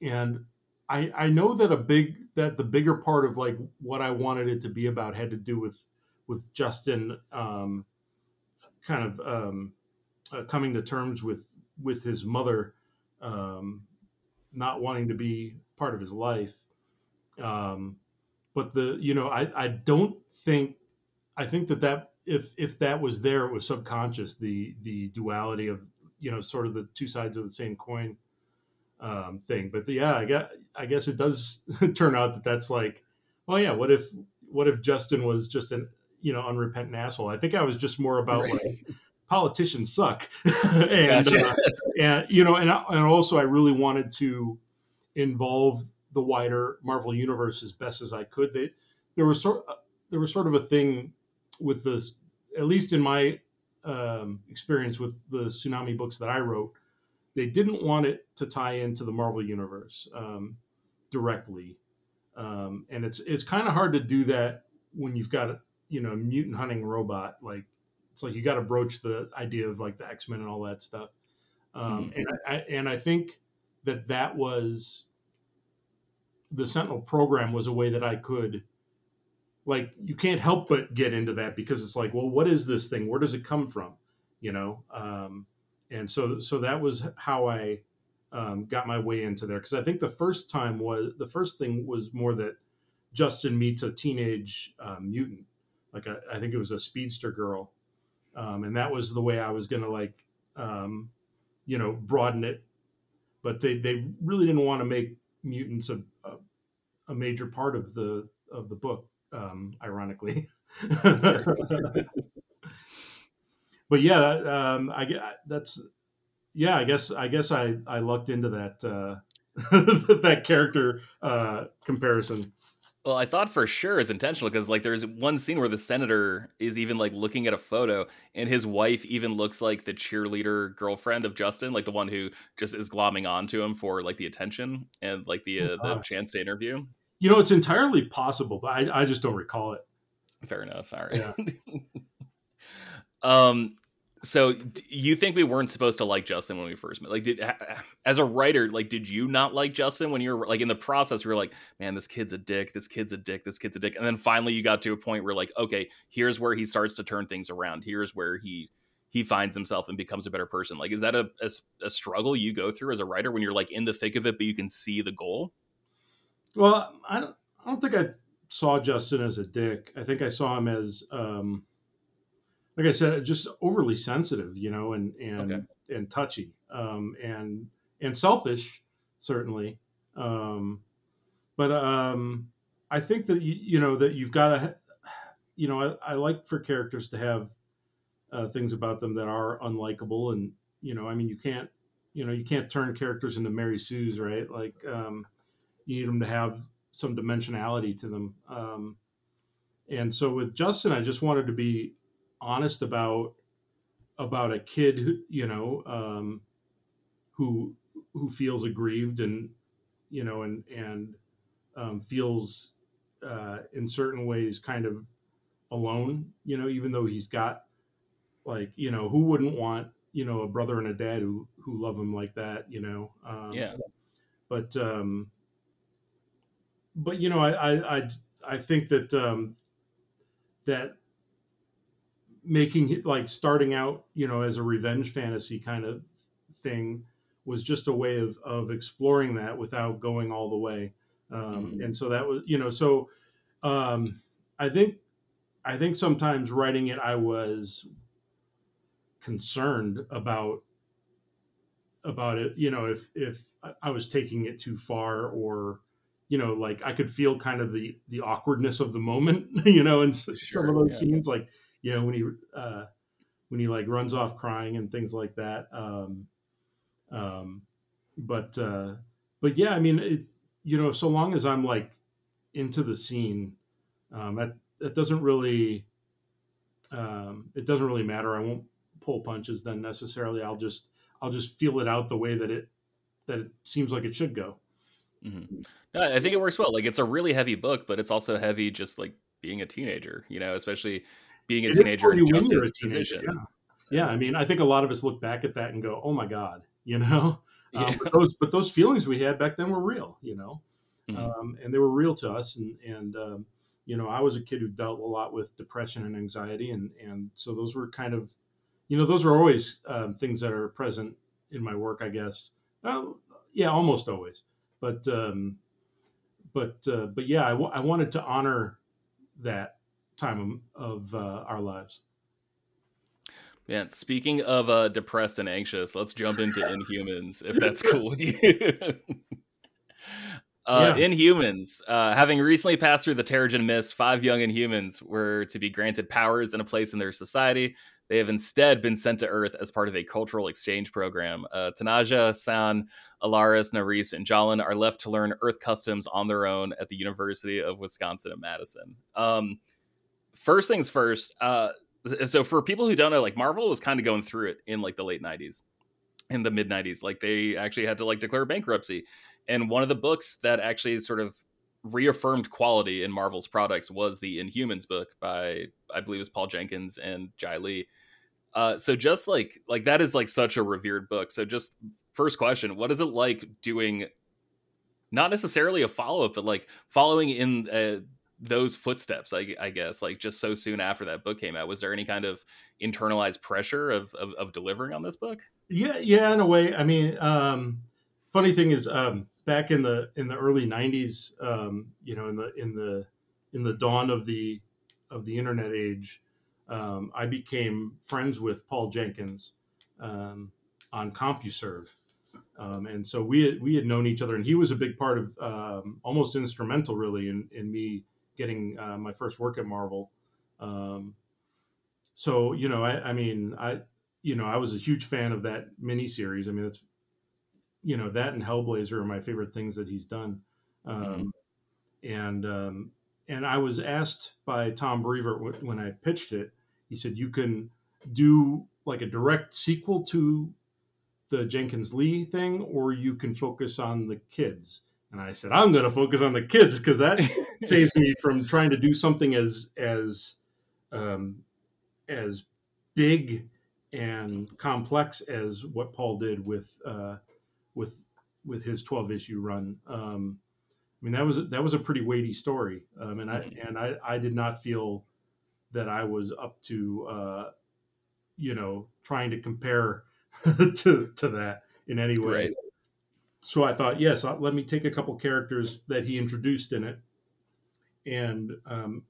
And I, I know that a big, that the bigger part of like what I wanted it to be about had to do with, with Justin, um, kind of, um, uh, coming to terms with, with his mother, um, not wanting to be part of his life. Um, but the, you know, I, I don't think, I think that that, if, if that was there, it was subconscious, the, the duality of, you know, sort of the two sides of the same coin, um, thing. But the, yeah, I guess, I guess it does turn out that that's like, oh yeah, what if, what if Justin was just an, you know, unrepentant asshole? I think I was just more about Right. like, politicians suck. and, Gotcha. uh, and you know, and I- and also I really wanted to involve the wider Marvel universe as best as I could. They, there was sort there was sort of a thing with this, at least in my um, experience with the tsunami books that I wrote. They didn't want it to tie into the Marvel universe um, directly, um, and it's it's kind of hard to do that when you've got a you know mutant hunting robot like it's like you got to broach the idea of like the X Men and all that stuff. Um, And I, I and I think that that was the Sentinel program was a way that I could like you can't help but get into that because it's like well what is this thing? Where does it come from? You know um, and so so that was how I um, got my way into there. Because I think the first time was the first thing was more that Justin meets a teenage uh, mutant. Like a, I think it was a speedster girl. Um, and that was the way I was gonna like um, you know broaden it. But they they really didn't want to make mutants a, a, major part of the of the book um, ironically. But yeah um, I that's yeah I guess I guess I I lucked into that uh, that character uh, comparison. Well, I thought for sure it's intentional because like there's one scene where the senator is even like looking at a photo and his wife even looks like the cheerleader girlfriend of Justin, like the one who just is glomming onto him for like the attention and like the Oh, uh, the chance to interview. You know it's entirely possible but I, I just don't recall it Fair enough. All right. Yeah. um so you think we weren't supposed to like Justin when we first met? Like did as a writer, like did you not like Justin when you were like in the process we were like, man, this kid's a dick, this kid's a dick, this kid's a dick. And then finally you got to a point where like, okay, here's where he starts to turn things around. Here's where he he finds himself and becomes a better person. Like, is that a, a, a struggle you go through as a writer when you're like in the thick of it, but you can see the goal? Well, I don't, I don't think I saw Justin as a dick. I think I saw him as, um, like I said, just overly sensitive, you know, and and okay. and touchy, um, and and selfish, certainly. Um, but um, I think that you, you know that you've got to, you know, I, I like for characters to have uh, things about them that are unlikable, and you know, I mean, you can't, you know, you can't turn characters into Mary Sue's, right? Like, um, you need them to have some dimensionality to them. Um, and so with Justin, I just wanted to be honest about about a kid who, you know, um, who who feels aggrieved and you know and and um, feels uh, in certain ways kind of alone you know even though he's got like you know who wouldn't want you know a brother and a dad who who love him like that you know um, yeah but um but you know i i i, think that um that making like starting out you know as a revenge fantasy kind of thing was just a way of of exploring that without going all the way um, mm-hmm. and so that was you know so um, i think i think sometimes writing it i was concerned about about it you know if if i was taking it too far or you know like i could feel kind of the the awkwardness of the moment you know in sure, some of those yeah. scenes like you know when he uh when he like runs off crying and things like that um um but uh but yeah i mean it you know so long as i'm like into the scene um that that doesn't really um it doesn't really matter i won't pull punches then necessarily. I'll just I'll just feel it out the way that it that it seems like it should go. Mm-hmm. I think it works well. Like it's a really heavy book, but it's also heavy just like being a teenager. You know, especially being a it teenager in Justin's position. Yeah. yeah, I mean, I think a lot of us look back at that and go, "Oh my god," you know. Um, yeah. but those but those feelings we had back then were real, you know, mm-hmm. um, and they were real to us. And and um, you know, I was a kid who dealt a lot with depression and anxiety, and and so those were kind of you know, those are always um, things that are present in my work, I guess. Uh, yeah, almost always. But um, but uh, but yeah, I, w- I wanted to honor that time of, uh, our lives. Yeah, speaking of uh, depressed and anxious, let's jump into Inhumans, if that's cool with you. Uh, yeah. Inhumans, uh, having recently passed through the Terrigen Mist, five young Inhumans were to be granted powers and a place in their society. They have instead been sent to Earth as part of a cultural exchange program. Uh, Tonaja, San, Alaris, Nahrees, and Jolen are left to learn Earth customs on their own at the University of Wisconsin at Madison. Um, first things first. Uh, so for people who don't know, like Marvel was kind of going through it in like the late '90s, in the mid '90s. Like they actually had to like declare bankruptcy, and one of the books that actually sort of reaffirmed quality in Marvel's products was the Inhumans book by I believe it's Paul Jenkins and Jae Lee. Uh, so just like like that is like such a revered book. So just first question, what is it like doing not necessarily a follow up, but like following in uh, those footsteps? I, I, guess like just so soon after that book came out, was there any kind of internalized pressure of of, of delivering on this book? Yeah, yeah, in a way. I mean, um, funny thing is, um, back in the in the early '90s, um, you know, in the in the in the dawn of the of the internet age um, I became friends with Paul Jenkins um, on CompuServe. Um, and so we had, we had known each other, and he was a big part of, um, almost instrumental, really, in, in me getting uh, my first work at Marvel. Um, so you know, I, I mean, I you know, I was a huge fan of that miniseries. I mean, that's you know, that and Hellblazer are my favorite things that he's done. Mm-hmm. And um, and I was asked by Tom Brevoort when I pitched it he said you can do like a direct sequel to the Jenkins Lee thing, or you can focus on the kids. And I said, I'm going to focus on the kids because that saves me from trying to do something as as um, as big and complex as what Paul did with uh, with with his 12 issue run. Um, I mean, that was that was a pretty weighty story, um, and I mm-hmm. and I, I did not feel that I was up to, uh, you know trying to compare to to that in any way. Right. So I thought, yes, uh, let me take a couple characters that he introduced in it, and um,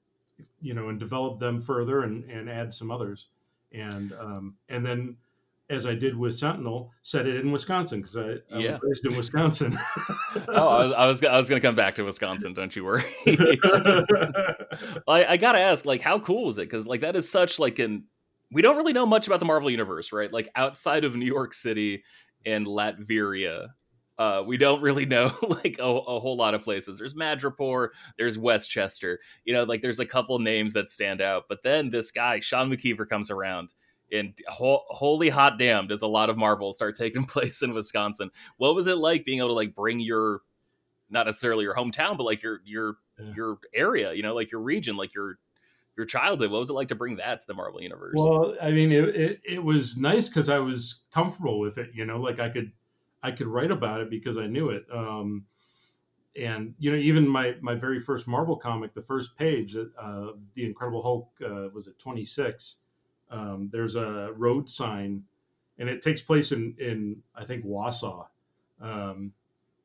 you know, and develop them further, and and add some others, and um, and then as I did with Sentinel, set it in Wisconsin because I, I Yeah. was raised in Wisconsin. Oh, I was, I was I was gonna come back to Wisconsin. Don't you worry. I, I gotta ask, like, how cool is it? Because like that is such like an we don't really know much about the Marvel universe, right? Like outside of New York City and Latveria, uh, we don't really know like a, a whole lot of places. There's Madripoor, there's Westchester, you know, like there's a couple names that stand out. But then this guy, Sean McKeever, comes around. And ho- holy hot damn, does a lot of Marvel start taking place in Wisconsin? What was it like being able to like bring your, not necessarily your hometown, but like your your Yeah. your area, you know, like your region, like your your childhood. What was it like to bring that to the Marvel universe? Well, I mean, it it, it was nice because I was comfortable with it. You know, like I could I could write about it because I knew it. Um, and you know, even my my very first Marvel comic, the first page, uh, the Incredible Hulk, uh, was at twenty six. Um, there's a road sign, and it takes place in in I think Wausau, um,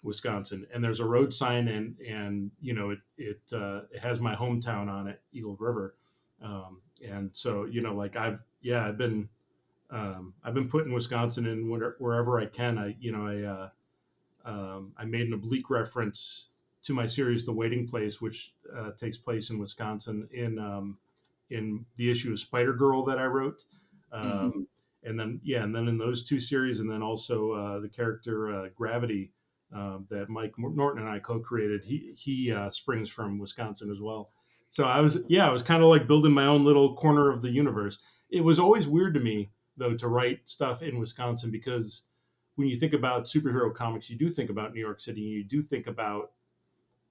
Wisconsin. And there's a road sign, and and you know it it uh, it has my hometown on it, Eagle River. Um, and so you know, like I've yeah, I've been um, I've been putting Wisconsin in where, wherever I can. I you know I uh, um, I made an oblique reference to my series The Waiting Place, which uh, takes place in Wisconsin in um, in the issue of Spider Girl that I wrote. Um, And then yeah, and then in those two series, and then also uh, the character uh, Gravity uh, that Mike Norton and I co-created. He he uh, springs from Wisconsin as well. So I was yeah, I was kind of like building my own little corner of the universe. It was always weird to me though to write stuff in Wisconsin because when you think about superhero comics, you do think about New York City. You do think about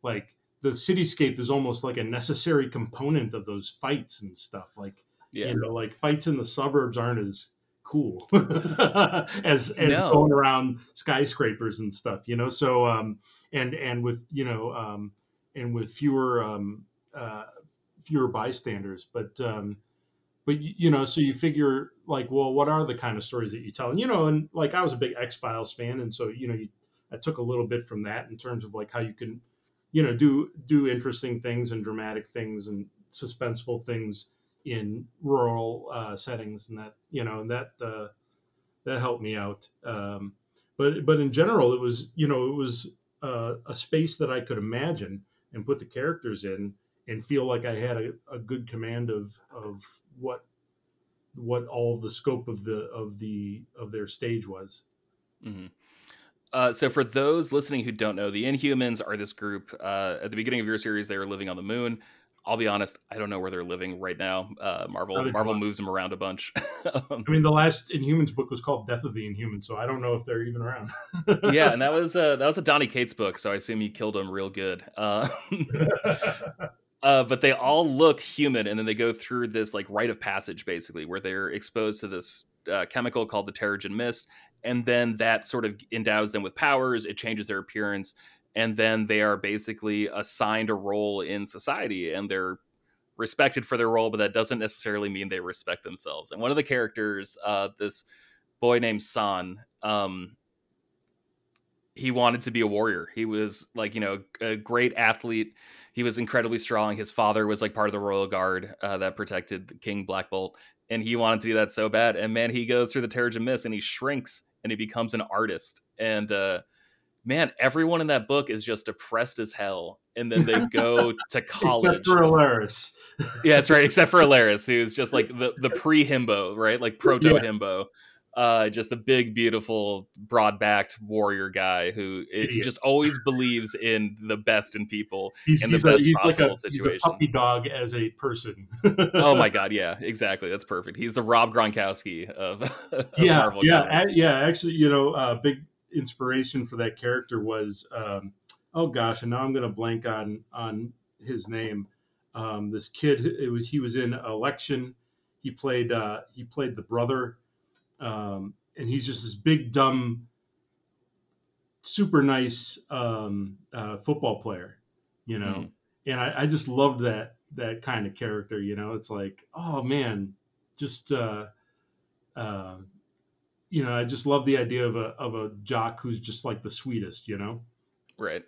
like the cityscape is almost like a necessary component of those fights and stuff. Like yeah. you know, like fights in the suburbs aren't as cool as as No. going around skyscrapers and stuff. You know, so um and and with you know um and with fewer um uh fewer bystanders, but um but you know, so you figure like, well, what are the kind of stories that you tell? And you know, and like I was a big X Files fan, and so you know, you, I took a little bit from that in terms of like how you can, you know, do do interesting things and dramatic things and suspenseful things in rural uh, settings, and that you know, and that uh, that helped me out. Um, but but in general, it was you know, it was uh, a space that I could imagine and put the characters in and feel like I had a, a good command of of what what all the scope of the of the of their stage was. Mhm. Uh, so for those listening who don't know, the Inhumans are this group. Uh, at the beginning of your series, they were living on the moon. I'll be honest, I don't know where they're living right now. Uh, Marvel Marvel moves them around a bunch. um, I mean, the last Inhumans book was called Death of the Inhumans, so I don't know if they're even around. yeah, and that was uh, that was a Donny Cates book, so I assume he killed them real good. Uh, uh, but they all look human, and then they go through this like rite of passage, basically, where they're exposed to this uh, chemical called the Terrigen Mist, and then that sort of endows them with powers. It changes their appearance, and then they are basically assigned a role in society, and they're respected for their role, but that doesn't necessarily mean they respect themselves. And one of the characters, uh, this boy named San, um, he wanted to be a warrior. He was like, you know, a great athlete. He was incredibly strong. His father was like part of the royal guard uh, that protected King Black Bolt, and he wanted to do that so bad. And man, he goes through the Terrigen Mist and he shrinks and he becomes an artist. And uh, man, everyone in that book is just depressed as hell. And then they go to college. Except for Alaris. Yeah, that's right. Except for Alaris, who's just like the the pre himbo, right? Like proto himbo. Uh, just a big, beautiful, broad backed warrior guy who it just always believes in the best in people. He's, In the he's a, best he's like possible a, He's situation. a puppy dog as a person. Oh my god, yeah, exactly. That's perfect. He's the Rob Gronkowski of, of yeah, Marvel yeah, a- yeah. Actually, you know, uh, big inspiration for that character was, um, oh gosh, and now I'm going to blank on on his name. Um, this kid, it was he was in Election. He played uh, he played the brother, um, and he's just this big dumb, super nice um, uh, football player, you know. Mhm. And I, I just loved that that kind of character. You know, it's like, oh man, just. Uh, uh, you know, I just love the idea of a of a jock who's just like the sweetest, you know. Right.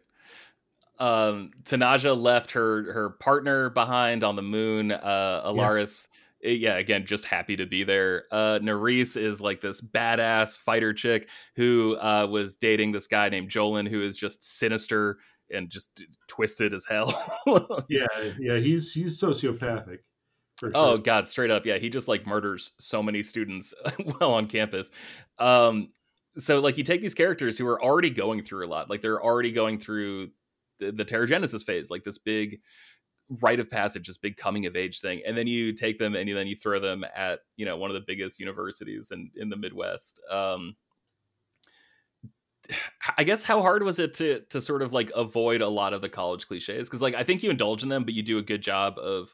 Um, Tonaja left her her partner behind on the moon. Uh, Alaris, yeah. Yeah, again, just happy to be there. Uh, Nahrees is like this badass fighter chick who uh, was dating this guy named Jolen, who is just sinister and just twisted as hell. yeah, yeah, he's he's sociopathic. Sure. Oh god, straight up, yeah. He just like murders so many students while on campus. Um, so like you take these characters who are already going through a lot, like they're already going through the, the Terrigenesis phase, like this big rite of passage, this big coming of age thing, and then you take them and you, then you throw them at you know one of the biggest universities in in the Midwest. Um, I guess how hard was it to to sort of like avoid a lot of the college cliches? Because like I think you indulge in them, but you do a good job of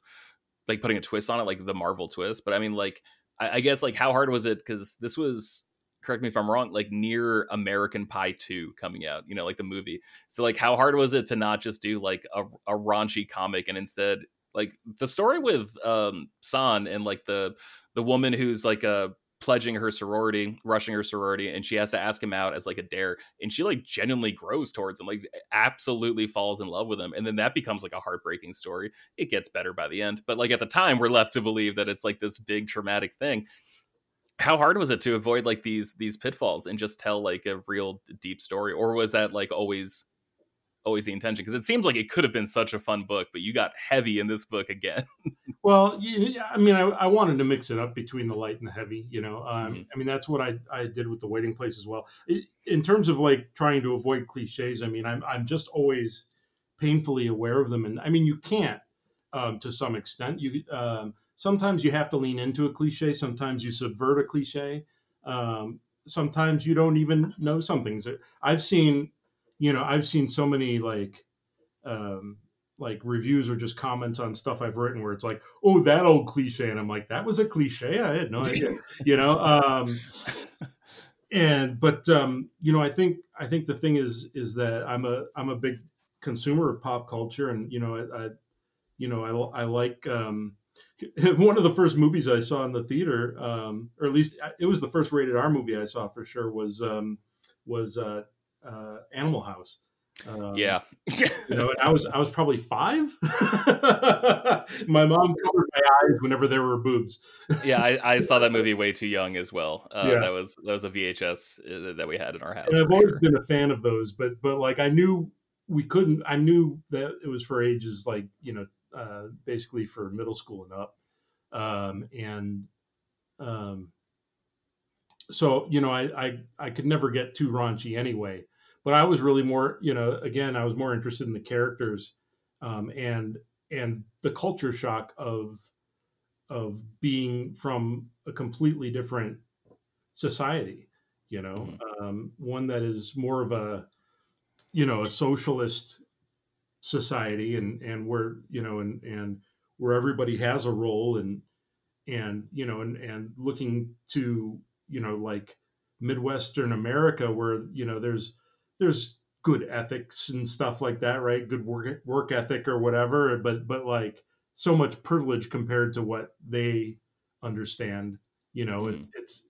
like putting a twist on it, like the Marvel twist. But I mean, like I, I guess like how hard was it? Because this was correct me if I'm wrong, like near American Pie 2 coming out, you know, like the movie. So like how hard was it to not just do like a, a raunchy comic and instead like the story with um San and like the the woman who's like a pledging her sorority, rushing her sorority, and she has to ask him out as like a dare, and she like genuinely grows towards him, like absolutely falls in love with him, and then that becomes like a heartbreaking story. It gets better by the end, but like at the time, we're left to believe that it's like this big traumatic thing. How hard was it to avoid like these these pitfalls and just tell like a real deep story, or was that like always always the intention? Because it seems like it could have been such a fun book but you got heavy in this book again. Well yeah, i mean I, I, wanted to mix it up between the light and the heavy you know um, mm-hmm. i mean that's what I, I did with the waiting place as well. In terms of like trying to avoid cliches i mean i'm, I'm just always painfully aware of them and i mean you can't um, to some extent you um, sometimes you have to lean into a cliche sometimes you subvert a cliche um, sometimes you don't even know something's i've seen you know, I've seen so many like um like reviews or just comments on stuff I've written where it's like, oh, that old cliche. And I'm like, that was a cliche. I had no idea, you know? Um, and, but, um, you know, I think, I think the thing is, is that I'm a, I'm a big consumer of pop culture and, you know, I, I you know, I, I like, um, one of the first movies I saw in the theater, um, or at least uh, it was the first rated R movie I saw for sure was, um, was, uh, uh, Animal House. Um, yeah, you know, and I was I was probably five. my mom covered my eyes whenever there were boobs. yeah, I, I, saw that movie way too young as well. Uh, yeah. that was that was a VHS uh, that we had in our house. I've always sure. been a fan of those, but but like I knew we couldn't. I knew that it was for ages like you know, uh, basically for middle school and up, um, and um, so you know, I, I I could never get too raunchy anyway. But I was really more, you know, again, I was more interested in the characters um, and and the culture shock of of being from a completely different society. You know, mm-hmm. um, one that is more of a you know a socialist society and and where you know and and where everybody has a role and and you know and and looking to you know like midwestern america where you know there's there's good ethics and stuff like that right good work work ethic or whatever but but like so much privilege compared to what they understand you know mm. it, it's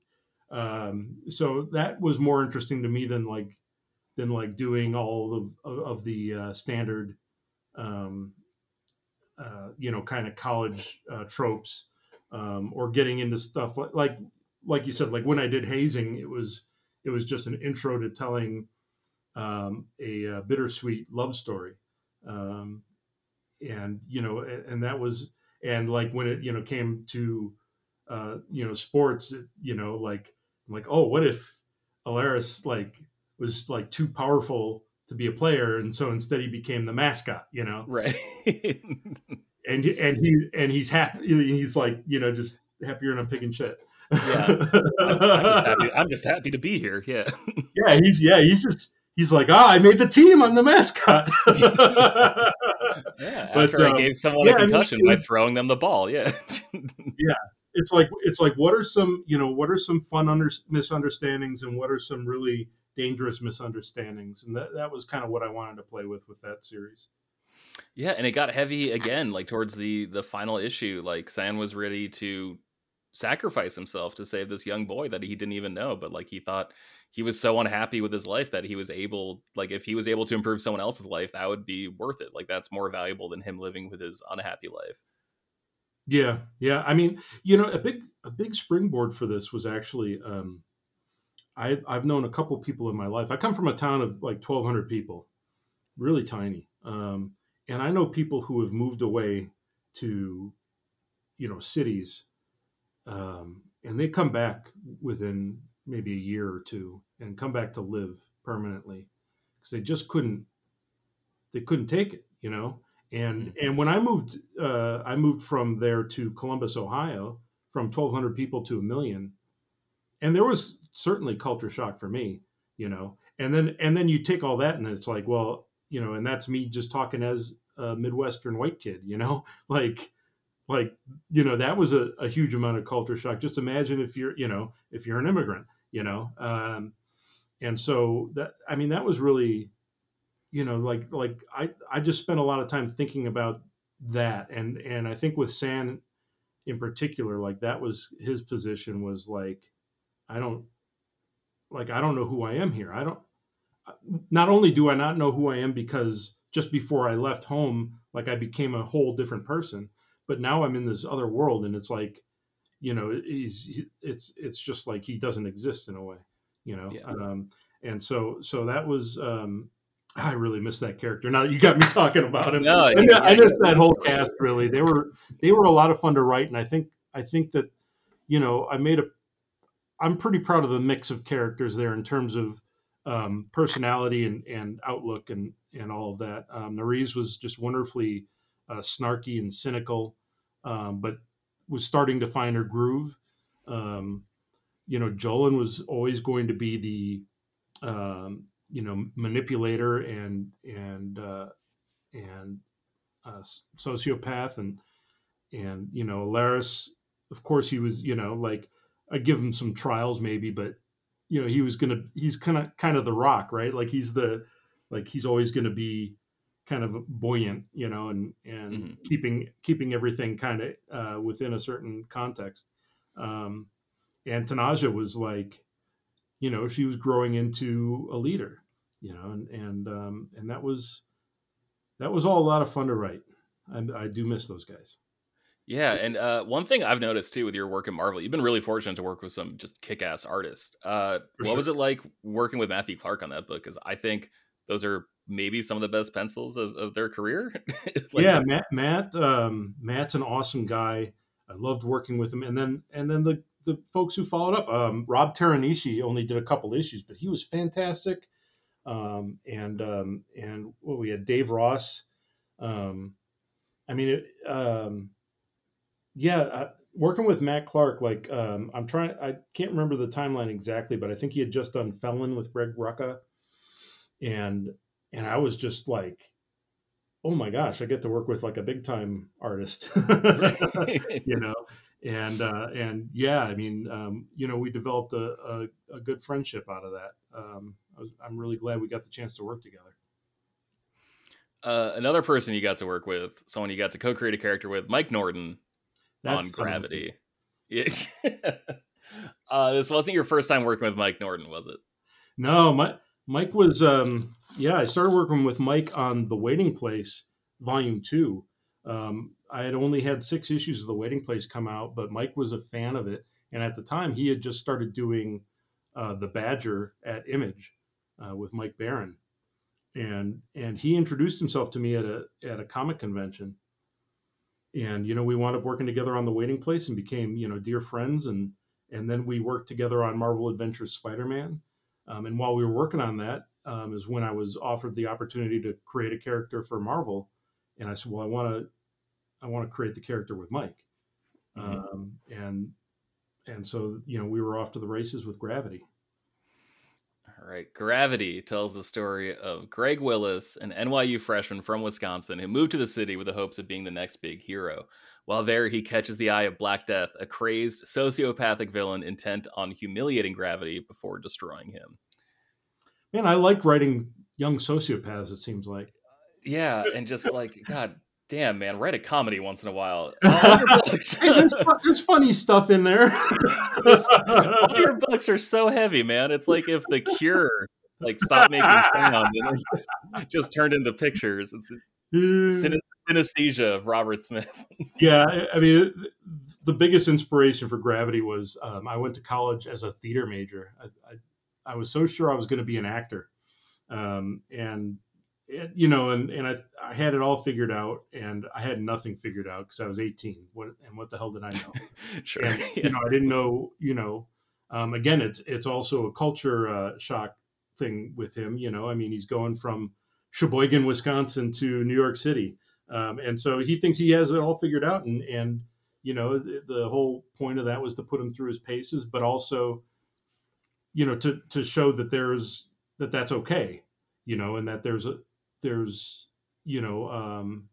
um so that was more interesting to me than like than like doing all of of, of the uh, standard um uh, you know kind of college uh, tropes um, or getting into stuff like, like like you said, like when I did hazing, it was it was just an intro to telling um, a, a, bittersweet love story, um, and you know, and, and, that was and like when it you know came to uh, you know sports, it, you know, like like oh, what if Alaris like was like too powerful to be a player, and so instead he became the mascot, you know, right? and and he and he's happy. He's like you know just happier than a pig and shit yeah, I'm, I'm, just happy. I'm just happy to be here. Yeah, yeah. He's yeah. He's just he's like, ah, I made the team. I'm the mascot. yeah, but, after um, I gave someone yeah, a concussion I mean, by throwing them the ball. Yeah, yeah. It's like it's like what are some you know what are some fun under, misunderstandings and what are some really dangerous misunderstandings and that that was kind of what I wanted to play with with that series. Yeah, and it got heavy again, like towards the the final issue. Like San was ready to sacrifice himself to save this young boy that he didn't even know but like he thought he was so unhappy with his life that he was able like if he was able to improve someone else's life that would be worth it like that's more valuable than him living with his unhappy life yeah yeah i mean you know a big a big springboard for this was actually um I, I've known a couple people in my life. I come from a town of like 1,200 people, really tiny. Um, and I know people who have moved away to, you know, cities, um, and they come back within maybe a year or two and come back to live permanently because they just couldn't, they couldn't take it, you know. And Mm-hmm. and when I moved, uh, I moved from there to Columbus, Ohio, from 1,200 people to a million, and there was certainly culture shock for me, you know. And then and then you take all that and then it's like, well, you know, and that's me just talking as a Midwestern white kid, you know, like like you know that was a, a huge amount of culture shock. Just imagine if you're you know if you're an immigrant, you know, um, and so that I mean that was really you know like like I I just spent a lot of time thinking about that and and I think with San in particular like that was his position was like I don't like I don't know who I am here. I don't not only do I not know who I am because just before I left home, like I became a whole different person, but now I'm in this other world and it's like, you know, he's it's it's just like he doesn't exist in a way, you know. Yeah. Um, and so so that was um, I really miss that character. Now that you got me talking about him, No, I, yeah, I yeah, miss yeah, that whole cast. Really, they were they were a lot of fun to write, and I think I think that you know I made a I'm pretty proud of the mix of characters there in terms of um, personality and, and outlook and, and all of that. Um, was just wonderfully uh, snarky and cynical, um, but was starting to find her groove. Um, you know, Jolen was always going to be the um, you know manipulator and and uh, and uh, sociopath and and you know Laris, of course he was you know like I give him some trials maybe, but you know he was gonna he's kind of kind of the rock right? Like he's the like he's always gonna be kind of buoyant you know and and Mhm. keeping keeping everything kind of uh, within a certain context. Um, and Tonaja was like you know she was growing into a leader you know and and um, and that was that was all a lot of fun to write. I, I do miss those guys Yeah, and uh, one thing I've noticed too with your work in Marvel, you've been really fortunate to work with some just kick-ass artists. Uh, what was it like working with Matthew Clark on that book? Because I think those are maybe some of the best pencils of, of their career. Like, yeah, Matt. Matt. Um, Matt's an awesome guy. I loved working with him. And then and then the the folks who followed up. Um, Rob Teranishi only did a couple issues, but he was fantastic. Um, and um, and what we had Dave Ross. Um, I mean, it, um, yeah, uh, working with Matt Clark. Like um, I'm trying. I can't remember the timeline exactly, but I think he had just done Felon with Greg Rucka, and and I was just like oh my gosh, I get to work with like a big time artist, you know, and uh, and yeah, I mean, um, you know, we developed a, a, a good friendship out of that. Um, I was, I'm really glad we got the chance to work together. uh, another person you got to work with, someone you got to co-create a character with, Mike Norton That's on Gravity. Yeah. uh, this wasn't your first time working with Mike Norton, was it? No, Mike, Mike was, um, yeah, I started working with Mike on The Waiting Place, Volume Two. Um, I had only had six issues of The Waiting Place come out, but Mike was a fan of it, and at the time he had just started doing uh, The Badger at Image uh, with Mike Baron, and and he introduced himself to me at a at a comic convention, and you know we wound up working together on The Waiting Place and became you know dear friends, and and then we worked together on Marvel Adventures Spider Man. Um, and while we were working on that, um, is when I was offered the opportunity to create a character for Marvel, and I said, "Well, I want to, I want to create the character with Mike," Mhm. um, and and so you know we were off to the races with Gravity. All right. Gravity tells the story of Greg Willis, an NYU freshman from Wisconsin who moved to the city with the hopes of being the next big hero. While there, he catches the eye of Black Death, a crazed, sociopathic villain intent on humiliating Gravity before destroying him. Man, I like writing young sociopaths. It seems like. Yeah, and just like God, damn man, write a comedy once in a while. hey, there's, there's, funny stuff in there. all your books are so heavy, man. It's like if the Cure like stopped making sound and just, just, turned into pictures. It's synesthesia of Robert Smith. yeah, I mean, the biggest inspiration for Gravity was um, I went to college as a theater major. I, I, I was so sure I was going to be an actor, um, and you know, and and I I had it all figured out, and I had nothing figured out because I was 18. What and what the hell did I know? sure, and, yeah. you know, I didn't know. You know, um, again, it's it's also a culture uh, shock thing with him. You know, I mean, he's going from Sheboygan, Wisconsin, to New York City, um, and so he thinks he has it all figured out. And and you know, the, the whole point of that was to put him through his paces, but also, you know, to to show that there's that that's okay, you know, and that there's a there's you know um,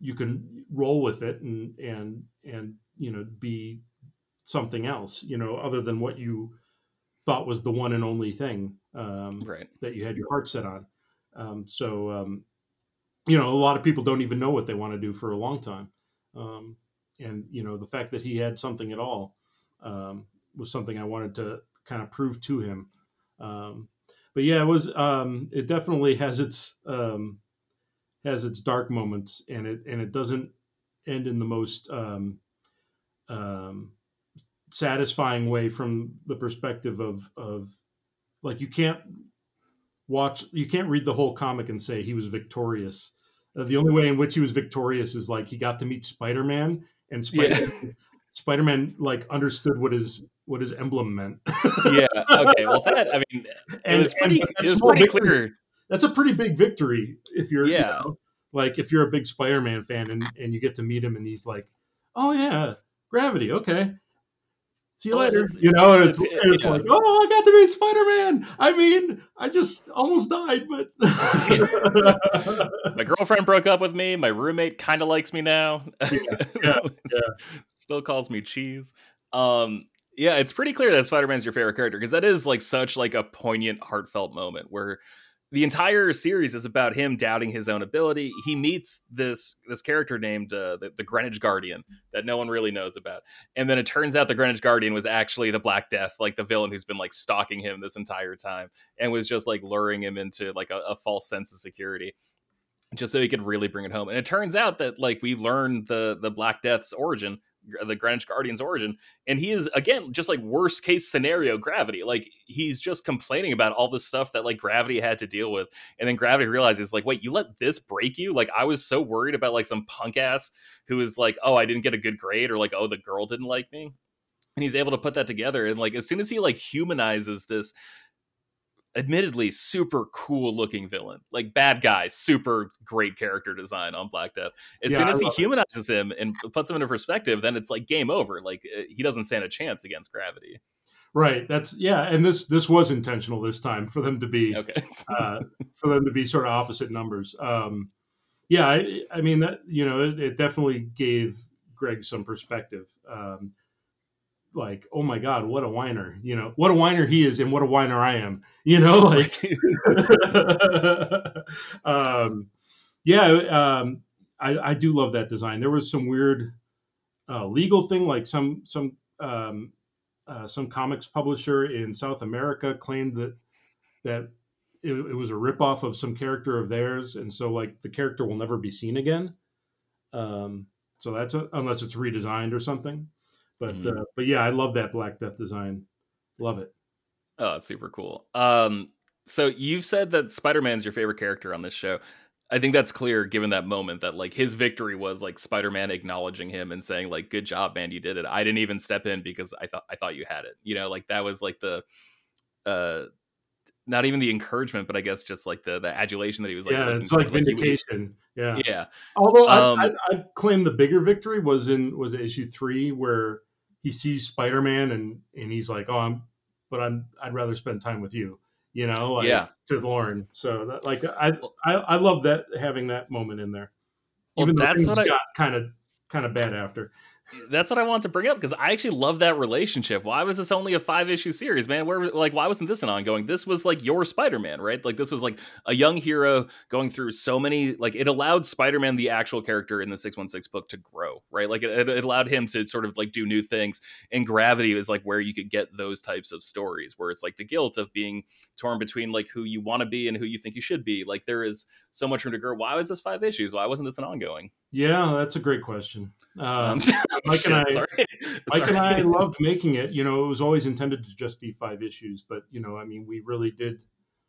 you can roll with it and and and you know be something else, you know, other than what you thought was the one and only thing um, right. that you had your heart set on. Um, so, um, you know, a lot of people don't even know what they want to do for a long time. Um, and, you know, the fact that he had something at all um, was something I wanted to kind of prove to him. Um, but yeah, it was, it definitely has its, has its dark moments and it, and it doesn't end in the most, um, satisfying way from the perspective of of like you can't watch you can't read the whole comic and say he was victorious uh, the only way in which he was victorious is like he got to meet spider-man and spider- yeah. spider-man like understood what his what his emblem meant yeah okay well that i mean it and, was pretty it was pretty victory, clear that's a pretty big victory if you're yeah you know, like if you're a big spider-man fan and and you get to meet him and he's like oh yeah gravity okay see you well, later. You know, and it's, it's, it's yeah. like, oh, I got to meet Spider Man. I mean, I just almost died, but my girlfriend broke up with me. My roommate kind of likes me now. Yeah, yeah. Still calls me cheese. Um, yeah, it's pretty clear that Spider Man's your favorite character because that is like such like a poignant, heartfelt moment where the entire series is about him doubting his own ability. He meets this this character named uh, the, the, Greenwich Guardian that no one really knows about, and then it turns out the Greenwich Guardian was actually the Black Death, like the villain who's been like stalking him this entire time, and was just like luring him into like a, a false sense of security, just so he could really bring it home. And it turns out that like we learned the the Black Death's origin the Greenwich Guardian's origin, and he is again just like worst case scenario Gravity. Like he's just complaining about all the stuff that like Gravity had to deal with, and then Gravity realizes like, wait, you let this break you? Like I was so worried about like some punk ass who is like, oh, I didn't get a good grade, or like, oh, the girl didn't like me. And he's able to put that together, and like as soon as he like humanizes this admittedly super cool looking villain. Like bad guy, super great character design on Black Death. As yeah, soon as he humanizes it. him and puts him into perspective, then it's like game over. Like uh, he doesn't stand a chance against gravity. Right. That's yeah, and this this was intentional this time for them to be okay. uh, for them to be sort of opposite numbers. Um, yeah, I, I mean that you know it, it, definitely gave Greg some perspective. Um, like, oh my God, what a whiner, you know, what a whiner he is and what a whiner I am, you know, like, um, yeah, um, I, I do love that design. There was some weird uh, legal thing, like some, some, um, uh, some comics publisher in South America claimed that, that it, it was a ripoff of some character of theirs. And so like the character will never be seen again. Um, so that's a, unless it's redesigned or something. But mm-hmm. uh, but yeah, I love that Black Death design. Love it. Oh, it's super cool. Um, so you've said that Spider Man's your favorite character on this show. I think that's clear given that moment that like his victory was like Spider-Man acknowledging him and saying like good job man you did it. I didn't even step in because I thought I thought you had it. You know, like that was like the uh not even the encouragement, but I guess just like the the adulation that he was like. Yeah, it's like vindication. Like yeah, yeah. Although um, I, I, I claim the bigger victory was in was issue three where he sees Spider Man and and he's like, oh, I'm, but I'm I'd rather spend time with you. You know, like, yeah. To Lauren, so that like I I I love that having that moment in there. Even well, that's what I got kind of kind of bad after. That's what I wanted to bring up because I actually love that relationship. Why was this only a five issue series, man? Where like why wasn't this an ongoing? This was like your Spider Man, right? Like this was like a young hero going through so many. Like it allowed Spider Man, the actual character in the six one six book, to grow, right? Like it, it allowed him to sort of like do new things. And Gravity is like where you could get those types of stories, where it's like the guilt of being torn between like who you want to be and who you think you should be. Like there is so much room to grow. Why was this five issues? Why wasn't this an ongoing? Yeah, that's a great question. Um, Mike and I, Sorry. Mike Sorry. and I loved making it. You know, it was always intended to just be five issues, but you know, I mean, we really did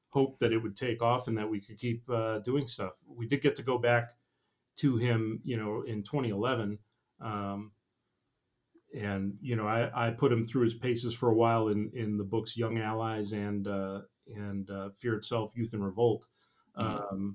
hope that it would take off and that we could keep uh, doing stuff. We did get to go back to him, you know, in 2011. Um, and you know, I, I put him through his paces for a while in, in the books Young Allies and uh, and uh, Fear Itself, Youth and Revolt. Mm-hmm.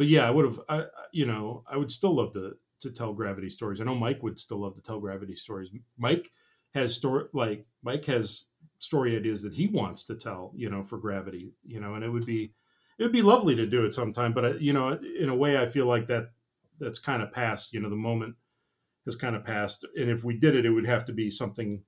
But yeah, I would have, I, you know, I would still love to to tell gravity stories. I know Mike would still love to tell gravity stories. Mike has story like Mike has story ideas that he wants to tell, you know, for gravity, you know, and it would be it would be lovely to do it sometime. But I, you know, in a way, I feel like that that's kind of past. You know, the moment has kind of passed, and if we did it, it would have to be something.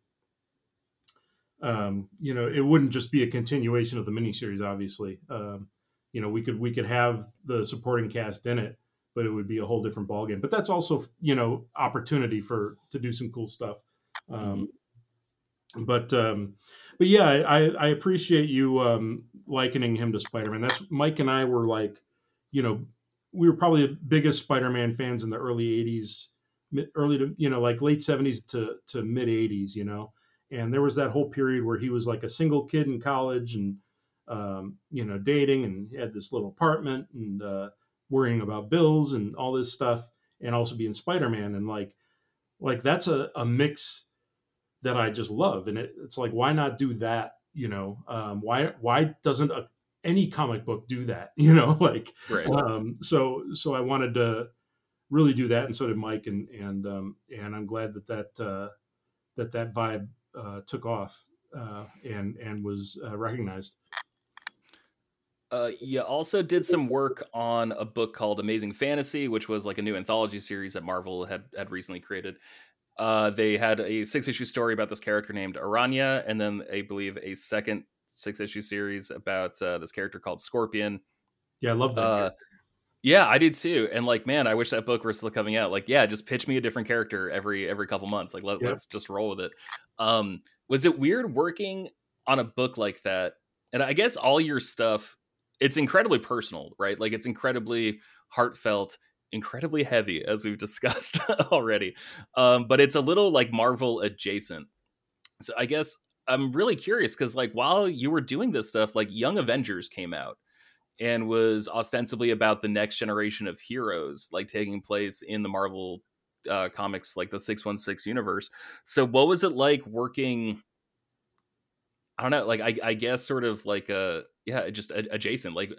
Um, you know, it wouldn't just be a continuation of the miniseries, obviously. Um, you know, we could we could have the supporting cast in it, but it would be a whole different ballgame. But that's also you know opportunity for to do some cool stuff. Um, mm-hmm. But um, but yeah, I, I appreciate you um, likening him to Spider Man. That's Mike and I were like, you know, we were probably the biggest Spider Man fans in the early '80s, early to you know like late '70s to to mid '80s, you know. And there was that whole period where he was like a single kid in college and um, you know, dating and had this little apartment and uh, worrying about bills and all this stuff, and also being Spider Man and like, like that's a, a mix that I just love, and it, it's like why not do that? You know, um, why why doesn't a, any comic book do that? You know, like right. um, so so I wanted to really do that, and so did Mike, and and um, and I'm glad that that uh, that that vibe uh, took off uh, and and was uh, recognized. Uh, you also did some work on a book called Amazing Fantasy, which was like a new anthology series that Marvel had had recently created. Uh, they had a six issue story about this character named Araña, and then I believe a second six issue series about uh, this character called Scorpion. Yeah, I love that. Uh, yeah, I did too. And like, man, I wish that book were still coming out. Like, yeah, just pitch me a different character every every couple months. Like, let, us just roll with it. Um, was it weird working on a book like that? And I guess all your stuff it's incredibly personal, right? Like it's incredibly heartfelt, incredibly heavy, as we've discussed already. Um, but it's a little like Marvel adjacent. So I guess I'm really curious because like while you were doing this stuff, like Young Avengers came out and was ostensibly about the next generation of heroes, like taking place in the Marvel uh, comics, like the 616 universe. So what was it like working? I don't know, like I, I guess sort of like a yeah, just adjacent, like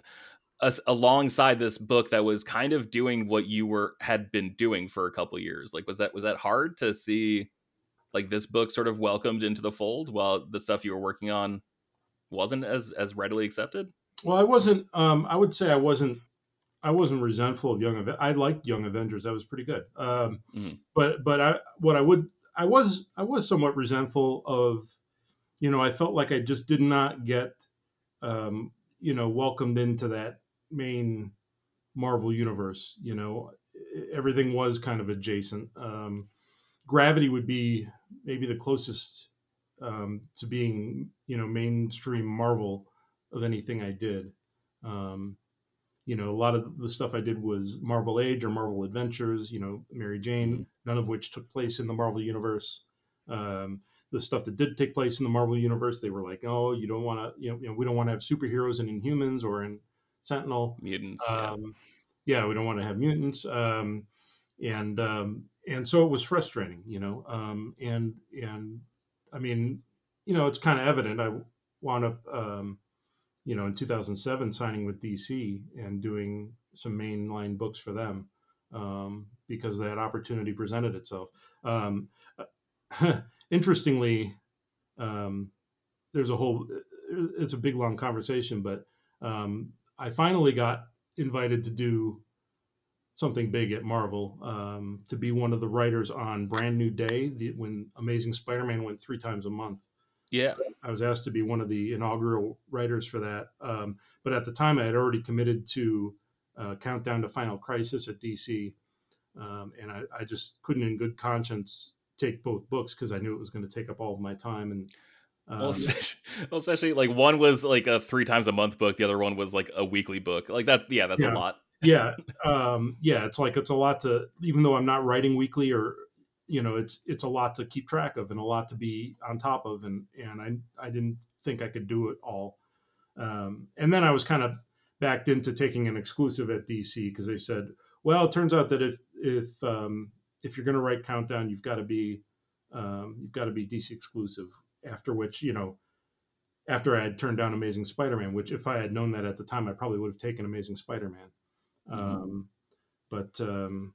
us alongside this book that was kind of doing what you were had been doing for a couple years. Like, was that was that hard to see? Like this book sort of welcomed into the fold while the stuff you were working on wasn't as as readily accepted. Well, I wasn't. Um, I would say I wasn't. I wasn't resentful of Young. Avengers. I liked Young Avengers. That was pretty good. Um, mm-hmm. But but I what I would I was I was somewhat resentful of you know, I felt like I just did not get, um, you know, welcomed into that main Marvel universe. You know, everything was kind of adjacent. Um, Gravity would be maybe the closest um, to being, you know, mainstream Marvel of anything I did. Um, you know, a lot of the stuff I did was Marvel Age or Marvel Adventures. You know, Mary Jane, mm-hmm. none of which took place in the Marvel universe. Um, the stuff that did take place in the Marvel universe, they were like, oh, you don't want to, you know, you know, we don't want to have superheroes in Inhumans or in Sentinel mutants. Um, yeah. yeah. we don't want to have mutants. Um, and um, and so it was frustrating, you know. Um, and and I mean, you know, it's kind of evident. I wound up, um, you know, in 2007 signing with DC and doing some mainline books for them um, because that opportunity presented itself. Interestingly, um, there's a whole it's a big long conversation, but um, I finally got invited to do something big at Marvel um, to be one of the writers on Brand New Day the, when Amazing Spider-Man went three times a month. Yeah, I was asked to be one of the inaugural writers for that. Um, but at the time, I had already committed to uh, Countdown to Final Crisis at DC, um, and I, I, just couldn't, in good conscience, take both books because I knew it was going to take up all of my time. And um, well, especially, well, especially, like one was like a three times a month book, the other one was like a weekly book. Like that, yeah, that's yeah. a lot. yeah, um, yeah, it's like it's a lot to, even though I'm not writing weekly or you know it's it's a lot to keep track of and a lot to be on top of and and I I didn't think I could do it all. Um, and then I was kind of backed into taking an exclusive at DC because they said, well, it turns out that if if um, if you're going to write Countdown, you've got to be um, you've got to be DC exclusive. After which, you know, after I had turned down Amazing Spider-Man, which if I had known that at the time, I probably would have taken Amazing Spider-Man. Mm-hmm. Um, but um,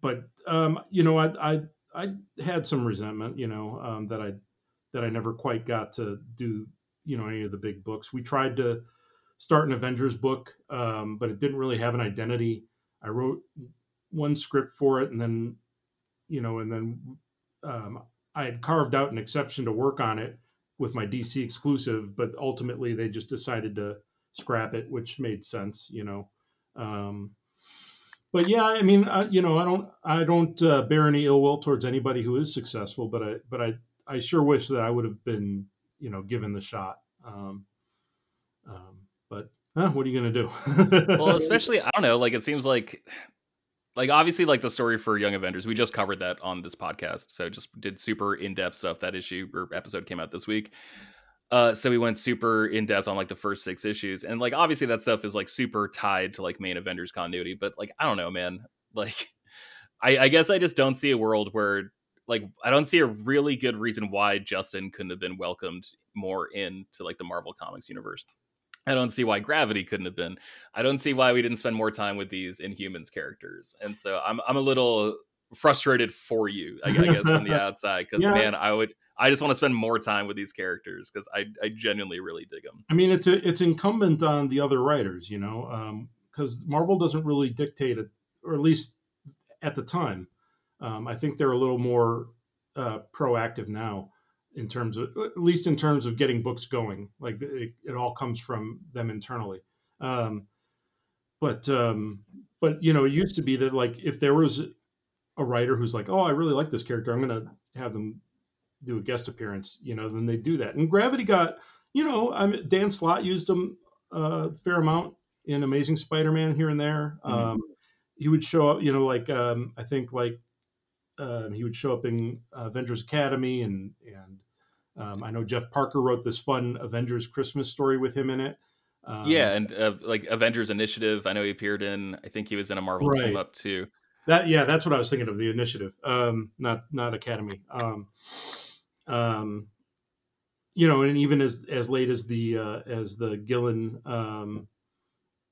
but um, you know, I, I I had some resentment, you know, um, that I that I never quite got to do, you know, any of the big books. We tried to start an Avengers book, um, but it didn't really have an identity. I wrote one script for it, and then, you know, and then um, I had carved out an exception to work on it with my DC exclusive, but ultimately they just decided to scrap it, which made sense, you know. Um, but yeah, I mean, I, you know, I don't, I don't uh, bear any ill will towards anybody who is successful, but I, but I, I sure wish that I would have been, you know, given the shot. Um, um, but what are you gonna do? well, especially I don't know. Like it seems like, like obviously, like the story for Young Avengers, we just covered that on this podcast. So just did super in depth stuff. That issue or episode came out this week. Uh, so we went super in depth on like the first six issues, and like obviously that stuff is like super tied to like main Avengers continuity. But like I don't know, man. Like I, I guess I just don't see a world where like I don't see a really good reason why Justin couldn't have been welcomed more into like the Marvel Comics universe. I don't see why Gravity couldn't have been. I don't see why we didn't spend more time with these Inhumans characters. And so I'm I'm a little frustrated for you, I, I guess, from the outside because yeah. man, I would I just want to spend more time with these characters because I, I genuinely really dig them. I mean, it's a, it's incumbent on the other writers, you know, because um, Marvel doesn't really dictate it, or at least at the time. Um, I think they're a little more uh, proactive now in terms of, at least in terms of getting books going. Like it, it all comes from them internally. Um, but um, but you know, it used to be that like if there was a writer who's like, oh, I really like this character, I'm to have them do a guest appearance, you know, then they do that. And Gravity got, you know, I mean, Dan Slott used them a uh, fair amount in Amazing Spider-Man here and there. Mm-hmm. Um, he would show up, you know, like um, I think like uh, he would show up in uh, Avengers Academy, and and um, I know Jeff Parker wrote this fun Avengers Christmas story with him in it. Um, yeah, and uh, like Avengers Initiative, I know he appeared in. I think he was in a Marvel right. team up too. That yeah, that's what I was thinking of the Initiative, um, not not Academy. Um, um, you know, and even as as late as the uh, as the Gillen um,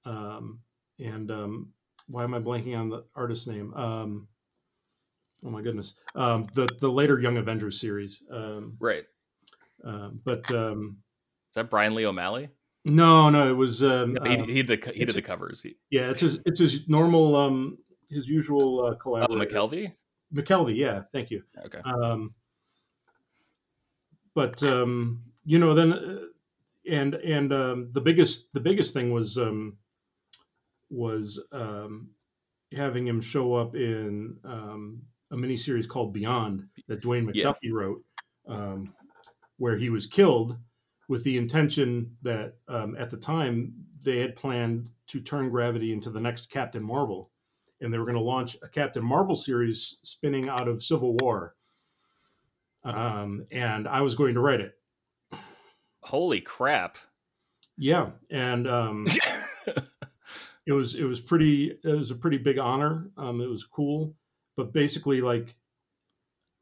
um, and um, why am I blanking on the artist's name? Um, oh my goodness, um, the the later Young Avengers series, um, right? Uh, but um, is that Brian Lee O'Malley? No, no, it was um, no, he, he, the, he did the covers. He, yeah, it's his it's his normal um his usual uh, collaborator. Oh, McKelvie. McKelvie, yeah, thank you. Okay. Um, but um, you know, then uh, and and um, the biggest the biggest thing was um, was um, having him show up in um, a miniseries called Beyond that Dwayne McDuffie yeah. wrote, um, where he was killed with the intention that um, at the time they had planned to turn Gravity into the next Captain Marvel, and they were going to launch a Captain Marvel series spinning out of Civil War um, and I was going to write it. Holy crap! Yeah, and um, it was it was pretty it was a pretty big honor. Um, it was cool, but basically, like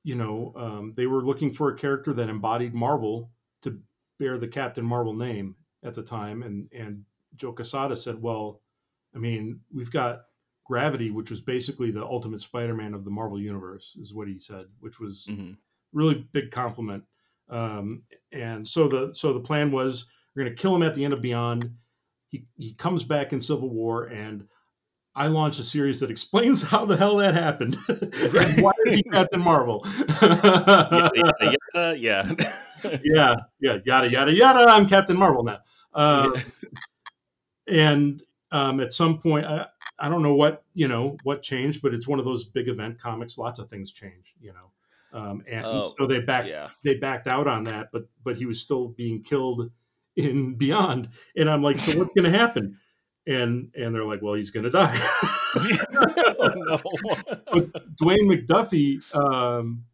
you know, um, they were looking for a character that embodied Marvel to bear the Captain Marvel name at the time, and and Joe Quesada said, "Well, I mean, we've got Gravity, which was basically the Ultimate Spider-Man of the Marvel Universe," is what he said, which was. Mm-hmm really big compliment. Um, and so the so the plan was we're going to kill him at the end of Beyond. He he comes back in Civil War, and I launch a series that explains how the hell that happened. why is he Captain Marvel? yeah, yeah, yeah, yeah. yeah, yeah, yada yada yada. I'm Captain Marvel now. Uh, and um, at some point, I, I don't know what you know what changed, but it's one of those big event comics. Lots of things change, you know. Um, and Oh, so they backed yeah. they backed out on that, but but he was still being killed in Beyond, and I'm like, so what's going to happen? And and they're like, well, he's going to die. oh, no. but Dwayne McDuffie, um,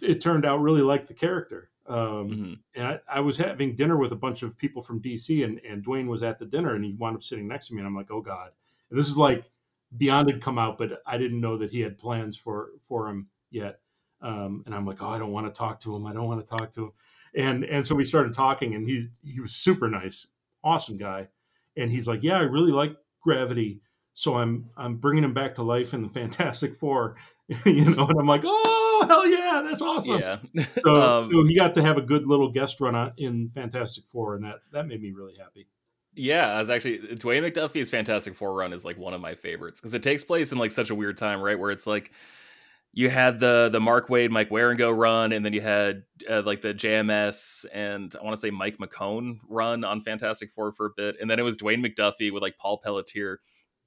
it turned out really liked the character. Um, Mhm. and I, I was having dinner with a bunch of people from DC, and, and Dwayne was at the dinner, and he wound up sitting next to me, and I'm like, oh god. And this is like Beyond had come out, but I didn't know that he had plans for for him yet. Um, and I'm like, oh, I don't want to talk to him. I don't want to talk to him. And and so we started talking, and he he was super nice, awesome guy. And he's like, yeah, I really like Gravity, so I'm I'm bringing him back to life in the Fantastic Four, you know. And I'm like, oh hell yeah, that's awesome. yeah. So, Um, so he got to have a good little guest run on, in Fantastic Four, and that that made me really happy. Yeah, I was actually Dwayne McDuffie's Fantastic Four run is like one of my favorites because it takes place in like such a weird time, right? Where it's like you had the the Mark Waid, Mike Wieringo run, and then you had uh, like the JMS and I want to say Mike McKone run on Fantastic Four for a bit, and then it was Dwayne McDuffie with like Paul Pelletier.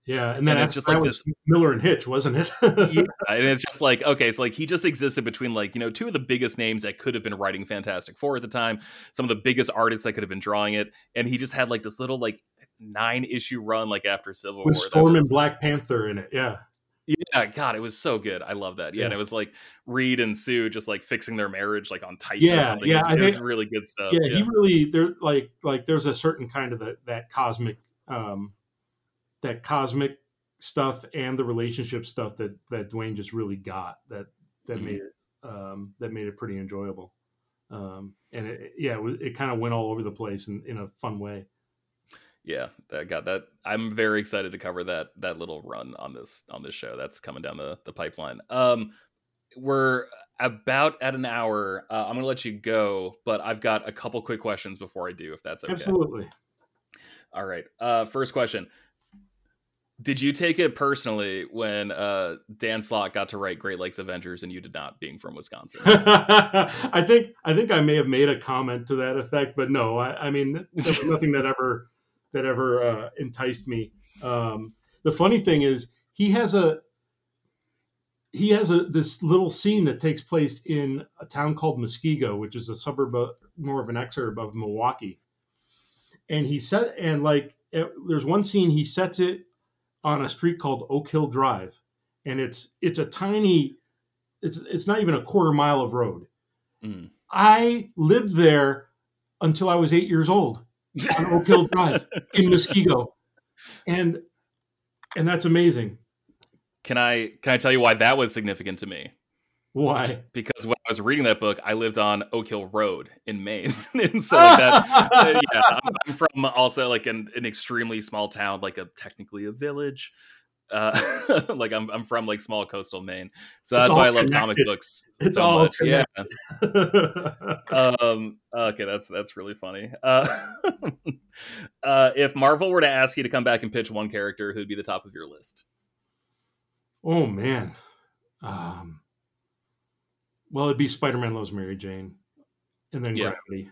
Yeah, and then And it's just like this Millar and Hitch, wasn't it? Yeah, and it's just like okay, so like he just existed between like you know two of the biggest names that could have been writing Fantastic Four at the time, some of the biggest artists that could have been drawing it, and he just had like this little like nine issue run like after Civil With War. Storm was- and Black Panther in it. Yeah, Yeah, God, it was so good. I love that. Yeah, and it was like Reed and Sue just like fixing their marriage like on Titan or Yeah, something. yeah, it was, I it was really good stuff. yeah, Yeah, He really there like like there's a certain kind of the, that cosmic um that cosmic stuff and the relationship stuff that that Dwayne just really got that that Mhm. made it um that made it pretty enjoyable. Um and it, yeah, it, it kind of went all over the place in, in a fun way. Yeah, that got that. I'm very excited to cover that that little run on this on this show. That's coming down the the pipeline. Um, we're about at an hour. Uh, I'm gonna let you go, but I've got a couple quick questions before I do, if that's okay. Absolutely. All right. Uh, first question. Did you take it personally when uh, Dan Slott got to write Great Lakes Avengers and you did not, being from Wisconsin? I think I think I may have made a comment to that effect, but no, I, I mean nothing that ever that ever uh, enticed me. Um, the funny thing is he has a he has a this little scene that takes place in a town called Muskego, which is a suburb of, more of an exurb of Milwaukee. And he set and like it, there's one scene he sets it on a street called Oak Hill Drive, and it's it's a tiny it's it's not even a quarter mile of road. Mm. I lived there until I was eight years old on Oak Hill Drive in Muskego, and and that's amazing. Can I can I tell you why that was significant to me? Why? Because when I was reading that book, I lived on Oak Hill Road in Maine, and so like that. uh, yeah, I'm, I'm from also like an, an extremely small town, like a technically a village. Uh, like I'm I'm from like small coastal Maine, so It's that's why I love comic books It's so much. Yeah. Um. Okay, that's that's really funny. Uh, uh, if Marvel were to ask you to come back and pitch one character, who'd be the top of your list? oh man. Um, well, it'd be Spider-Man loves Mary Jane, and then Yeah. Gravity.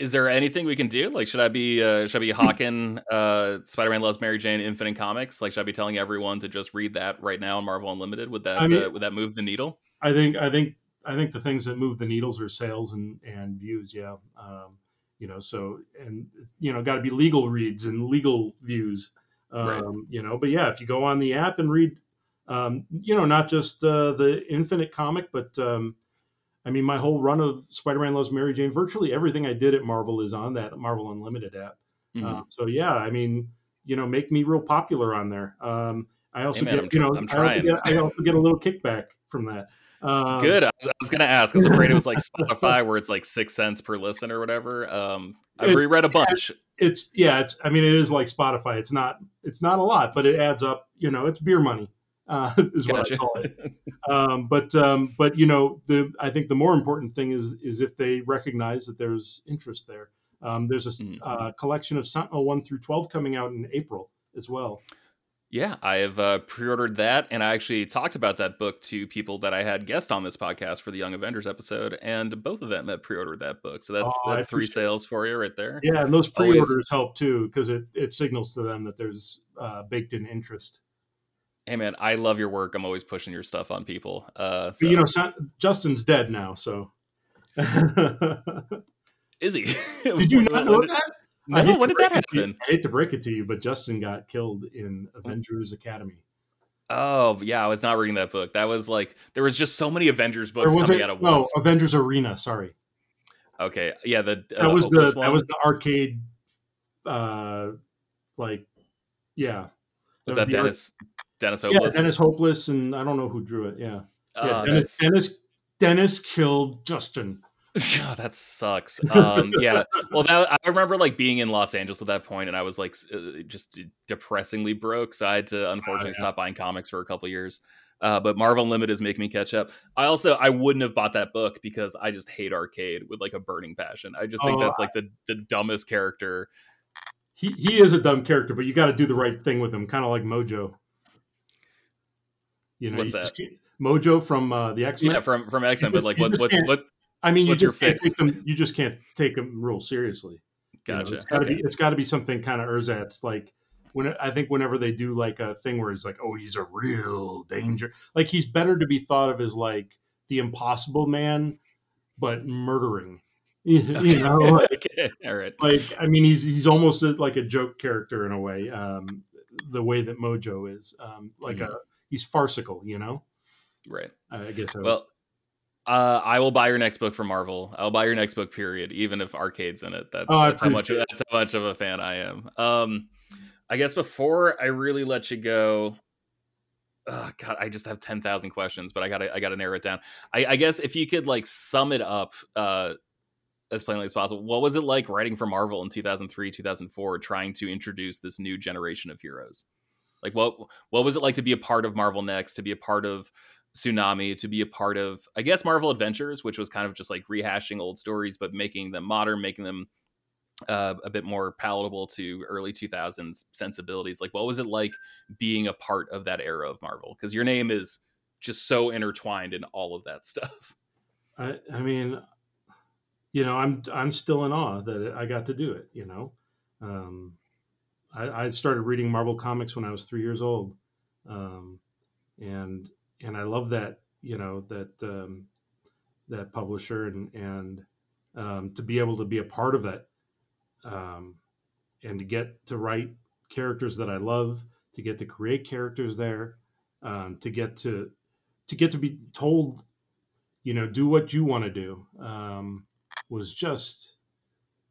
Is there anything we can do? Like, should I be uh, should I be hawking uh, Spider-Man Loves Mary Jane Infinite Comics? Like, should I be telling everyone to just read that right now on Marvel Unlimited? Would that I mean- uh, would that move the needle? I think I think I think the things that move the needles are sales and and views. Yeah, um, you know. So and you know, got to be legal reads and legal views. Um, Right. You know, but yeah, if you go on the app and read, um, you know, not just uh, the Infinite comic, but um, I mean, my whole run of Spider-Man Loves Mary Jane, virtually everything I did at Marvel is on that Marvel Unlimited app. Mhm. Um, so yeah, I mean, you know, make me real popular on there. Um, I also Hey, man, get, I'm you know, I'm I also trying. get, I also get a little kickback from that. Um, Good. I was, I was gonna ask. I was afraid it was like Spotify, where it's like six cents per listen or whatever. Um, I've It- reread a bunch. It's yeah, it's. I mean, it is like Spotify. It's not. It's not a lot, but it adds up. You know, it's beer money. Uh, is what Gotcha. I call it. Um, but um, but you know, the I think the more important thing is is if they recognize that there's interest there. Um, there's a Mhm. uh, collection of Sentinel one through twelve coming out in April as well. Yeah, I have uh, pre-ordered that, and I actually talked about that book to people that I had guest on this podcast for the Young Avengers episode, and both of them have pre-ordered that book. So that's Oh, that's three sales for you right there. Yeah, and those pre-orders help too because it, it signals to them that there's uh, baked in interest. Hey man, I love your work. I'm always pushing your stuff on people. Uh, so, But, you know, Justin's dead now, so. is he? Did you not know that? No, I hate when to did that break it to you- happen? I hate to break it to you, but Justin got killed in Avengers Academy. Oh yeah, I was not reading that book. That was like there was just so many Avengers books coming it? out at No, once. Avengers Arena. Sorry, Okay, yeah, the uh, that was the Hopeless that was the arcade. Uh, like, yeah. Was the that arc- Dennis Dennis Yeah, Hopeless? Dennis Hopeless, and I don't know who drew it. Yeah, yeah. Oh, Dennis, Dennis Dennis killed Justin. Oh, that sucks. Um, yeah. Well, that I remember like being in Los Angeles at that point, and I was like uh, just depressingly broke, so I had to unfortunately yeah. stop buying comics for a couple years. Uh, but Marvel Unlimited is making me catch up. I also I wouldn't have bought that book because I just hate arcade with like a burning passion. I just think Oh, that's like the the dumbest character. He he is a dumb character, but you got to do the right thing with him, kind of like Mojo. You know, What's you that? Mojo from uh, the X Men. Yeah, from from X Men. But like, what what's what? I mean, you what's your fix? take them. You just can't take them real seriously. You know, Gotcha. it's got to Okay. be. It's got to be something kind of ersatz. Like when I think whenever they do like a thing where it's like, oh, he's a real danger. Like he's better to be thought of as like the Impossible Man, but murdering. You, you know, like, okay. All right. like I mean, he's he's almost a, like a joke character in a way. Um, the way that Mojo is, um, like Mhm. a he's farcical. You know, Right. I guess. I Well, uh, I will buy your next book from Marvel. I'll buy your next book, period, even if arcade's in it. That's, Oh, that's how much appreciate that's how much of a fan I am. Um, I guess before I really let you go, oh God, I just have ten thousand questions, but I gotta I gotta narrow it down. I, I guess if you could like sum it up uh, as plainly as possible, what was it like writing for Marvel in two thousand three, two thousand four, trying to introduce this new generation of heroes? Like what what was it like to be a part of Marvel Next, to be a part of Tsunami, to be a part of I guess Marvel Adventures, which was kind of just like rehashing old stories but making them modern, making them uh, a bit more palatable to early 2000s sensibilities. Like what was it like being a part of that era of Marvel? Because your name is just so intertwined in all of that stuff. I, I mean, you know, I'm I'm still in awe that I got to do it. You know, um, I, I started reading Marvel comics when I was three years old, um, and and I love that you know that um, that publisher and and um, to be able to be a part of it, um, and to get to write characters that I love, to get to create characters there, um, to get to to get to be told you know do what you want to do um, was just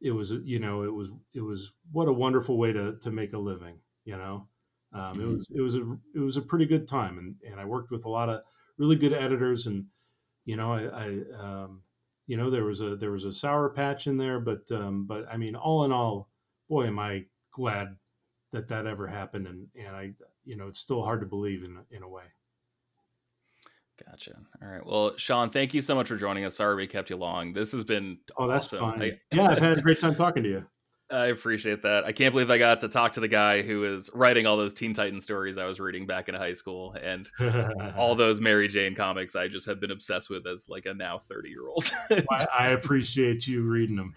it was you know it was it was what a wonderful way to to make a living you know um, it Mhm. was it was a it was a pretty good time and and I worked with a lot of really good editors and you know I, I um, you know there was a there was a sour patch in there but um, but I mean all in all boy am I glad that that ever happened and and I you know it's still hard to believe in in a way Gotcha. All right. Well, Sean, thank you so much for joining us. Sorry we kept you long. This has been oh that's awesome. fine I- yeah I've had a great time talking to you. I appreciate that. I can't believe I got to talk to the guy who is writing all those Teen Titan stories I was reading back in high school and all those Mary Jane comics I just have been obsessed with as like a now 30 year old. I, I appreciate you reading them.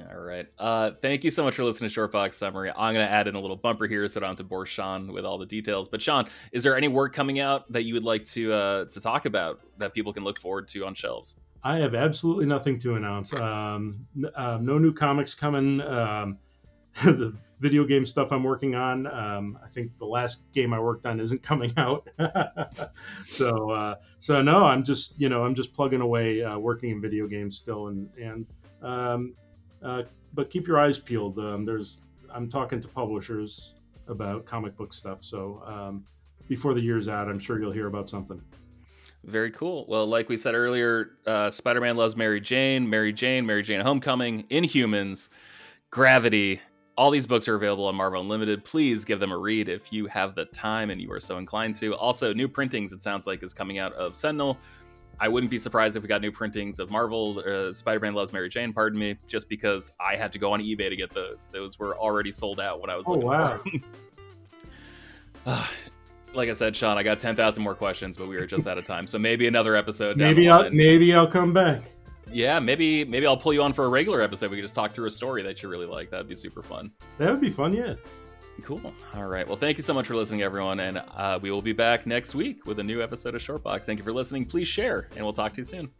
All right. Uh, thank you so much for listening to Shortbox Summary. I'm going to add in a little bumper here so I don't have to bore Sean with all the details. But Sean, is there any work coming out that you would like to uh, to talk about that people can look forward to on shelves? I have absolutely nothing to announce. Um, uh, no new comics coming. Um, the video game stuff I'm working on. Um, I think the last game I worked on isn't coming out. so uh, so no, I'm just you know I'm just plugging away, uh, working in video games still, and and um, uh, but keep your eyes peeled. Um, there's I'm talking to publishers about comic book stuff. So um, before the year's out, I'm sure you'll hear about something. Very cool. Well, like we said earlier, uh, Spider Man loves Mary Jane, Mary Jane, Mary Jane Homecoming, Inhumans, Gravity. All these books are available on Marvel Unlimited. Please give them a read if you have the time and you are so inclined to. Also, new printings, it sounds like, is coming out of Sentinel. I wouldn't be surprised if we got new printings of Marvel, uh, Spider-Man Loves Mary Jane. Pardon me, just because I had to go on eBay to get those. Those were already sold out when I was Oh looking wow. for them. like I said, Sean, I got ten thousand more questions, but we were just out of time. So maybe another episode. Down maybe the I'll line. maybe I'll come back. Yeah, maybe maybe I'll pull you on for a regular episode. We could just talk through a story that you really like. That'd be super fun. That would be fun. Yeah. Cool. All right. Well, thank you so much for listening, everyone, and uh, we will be back next week with a new episode of Shortbox. Thank you for listening. Please share, and we'll talk to you soon.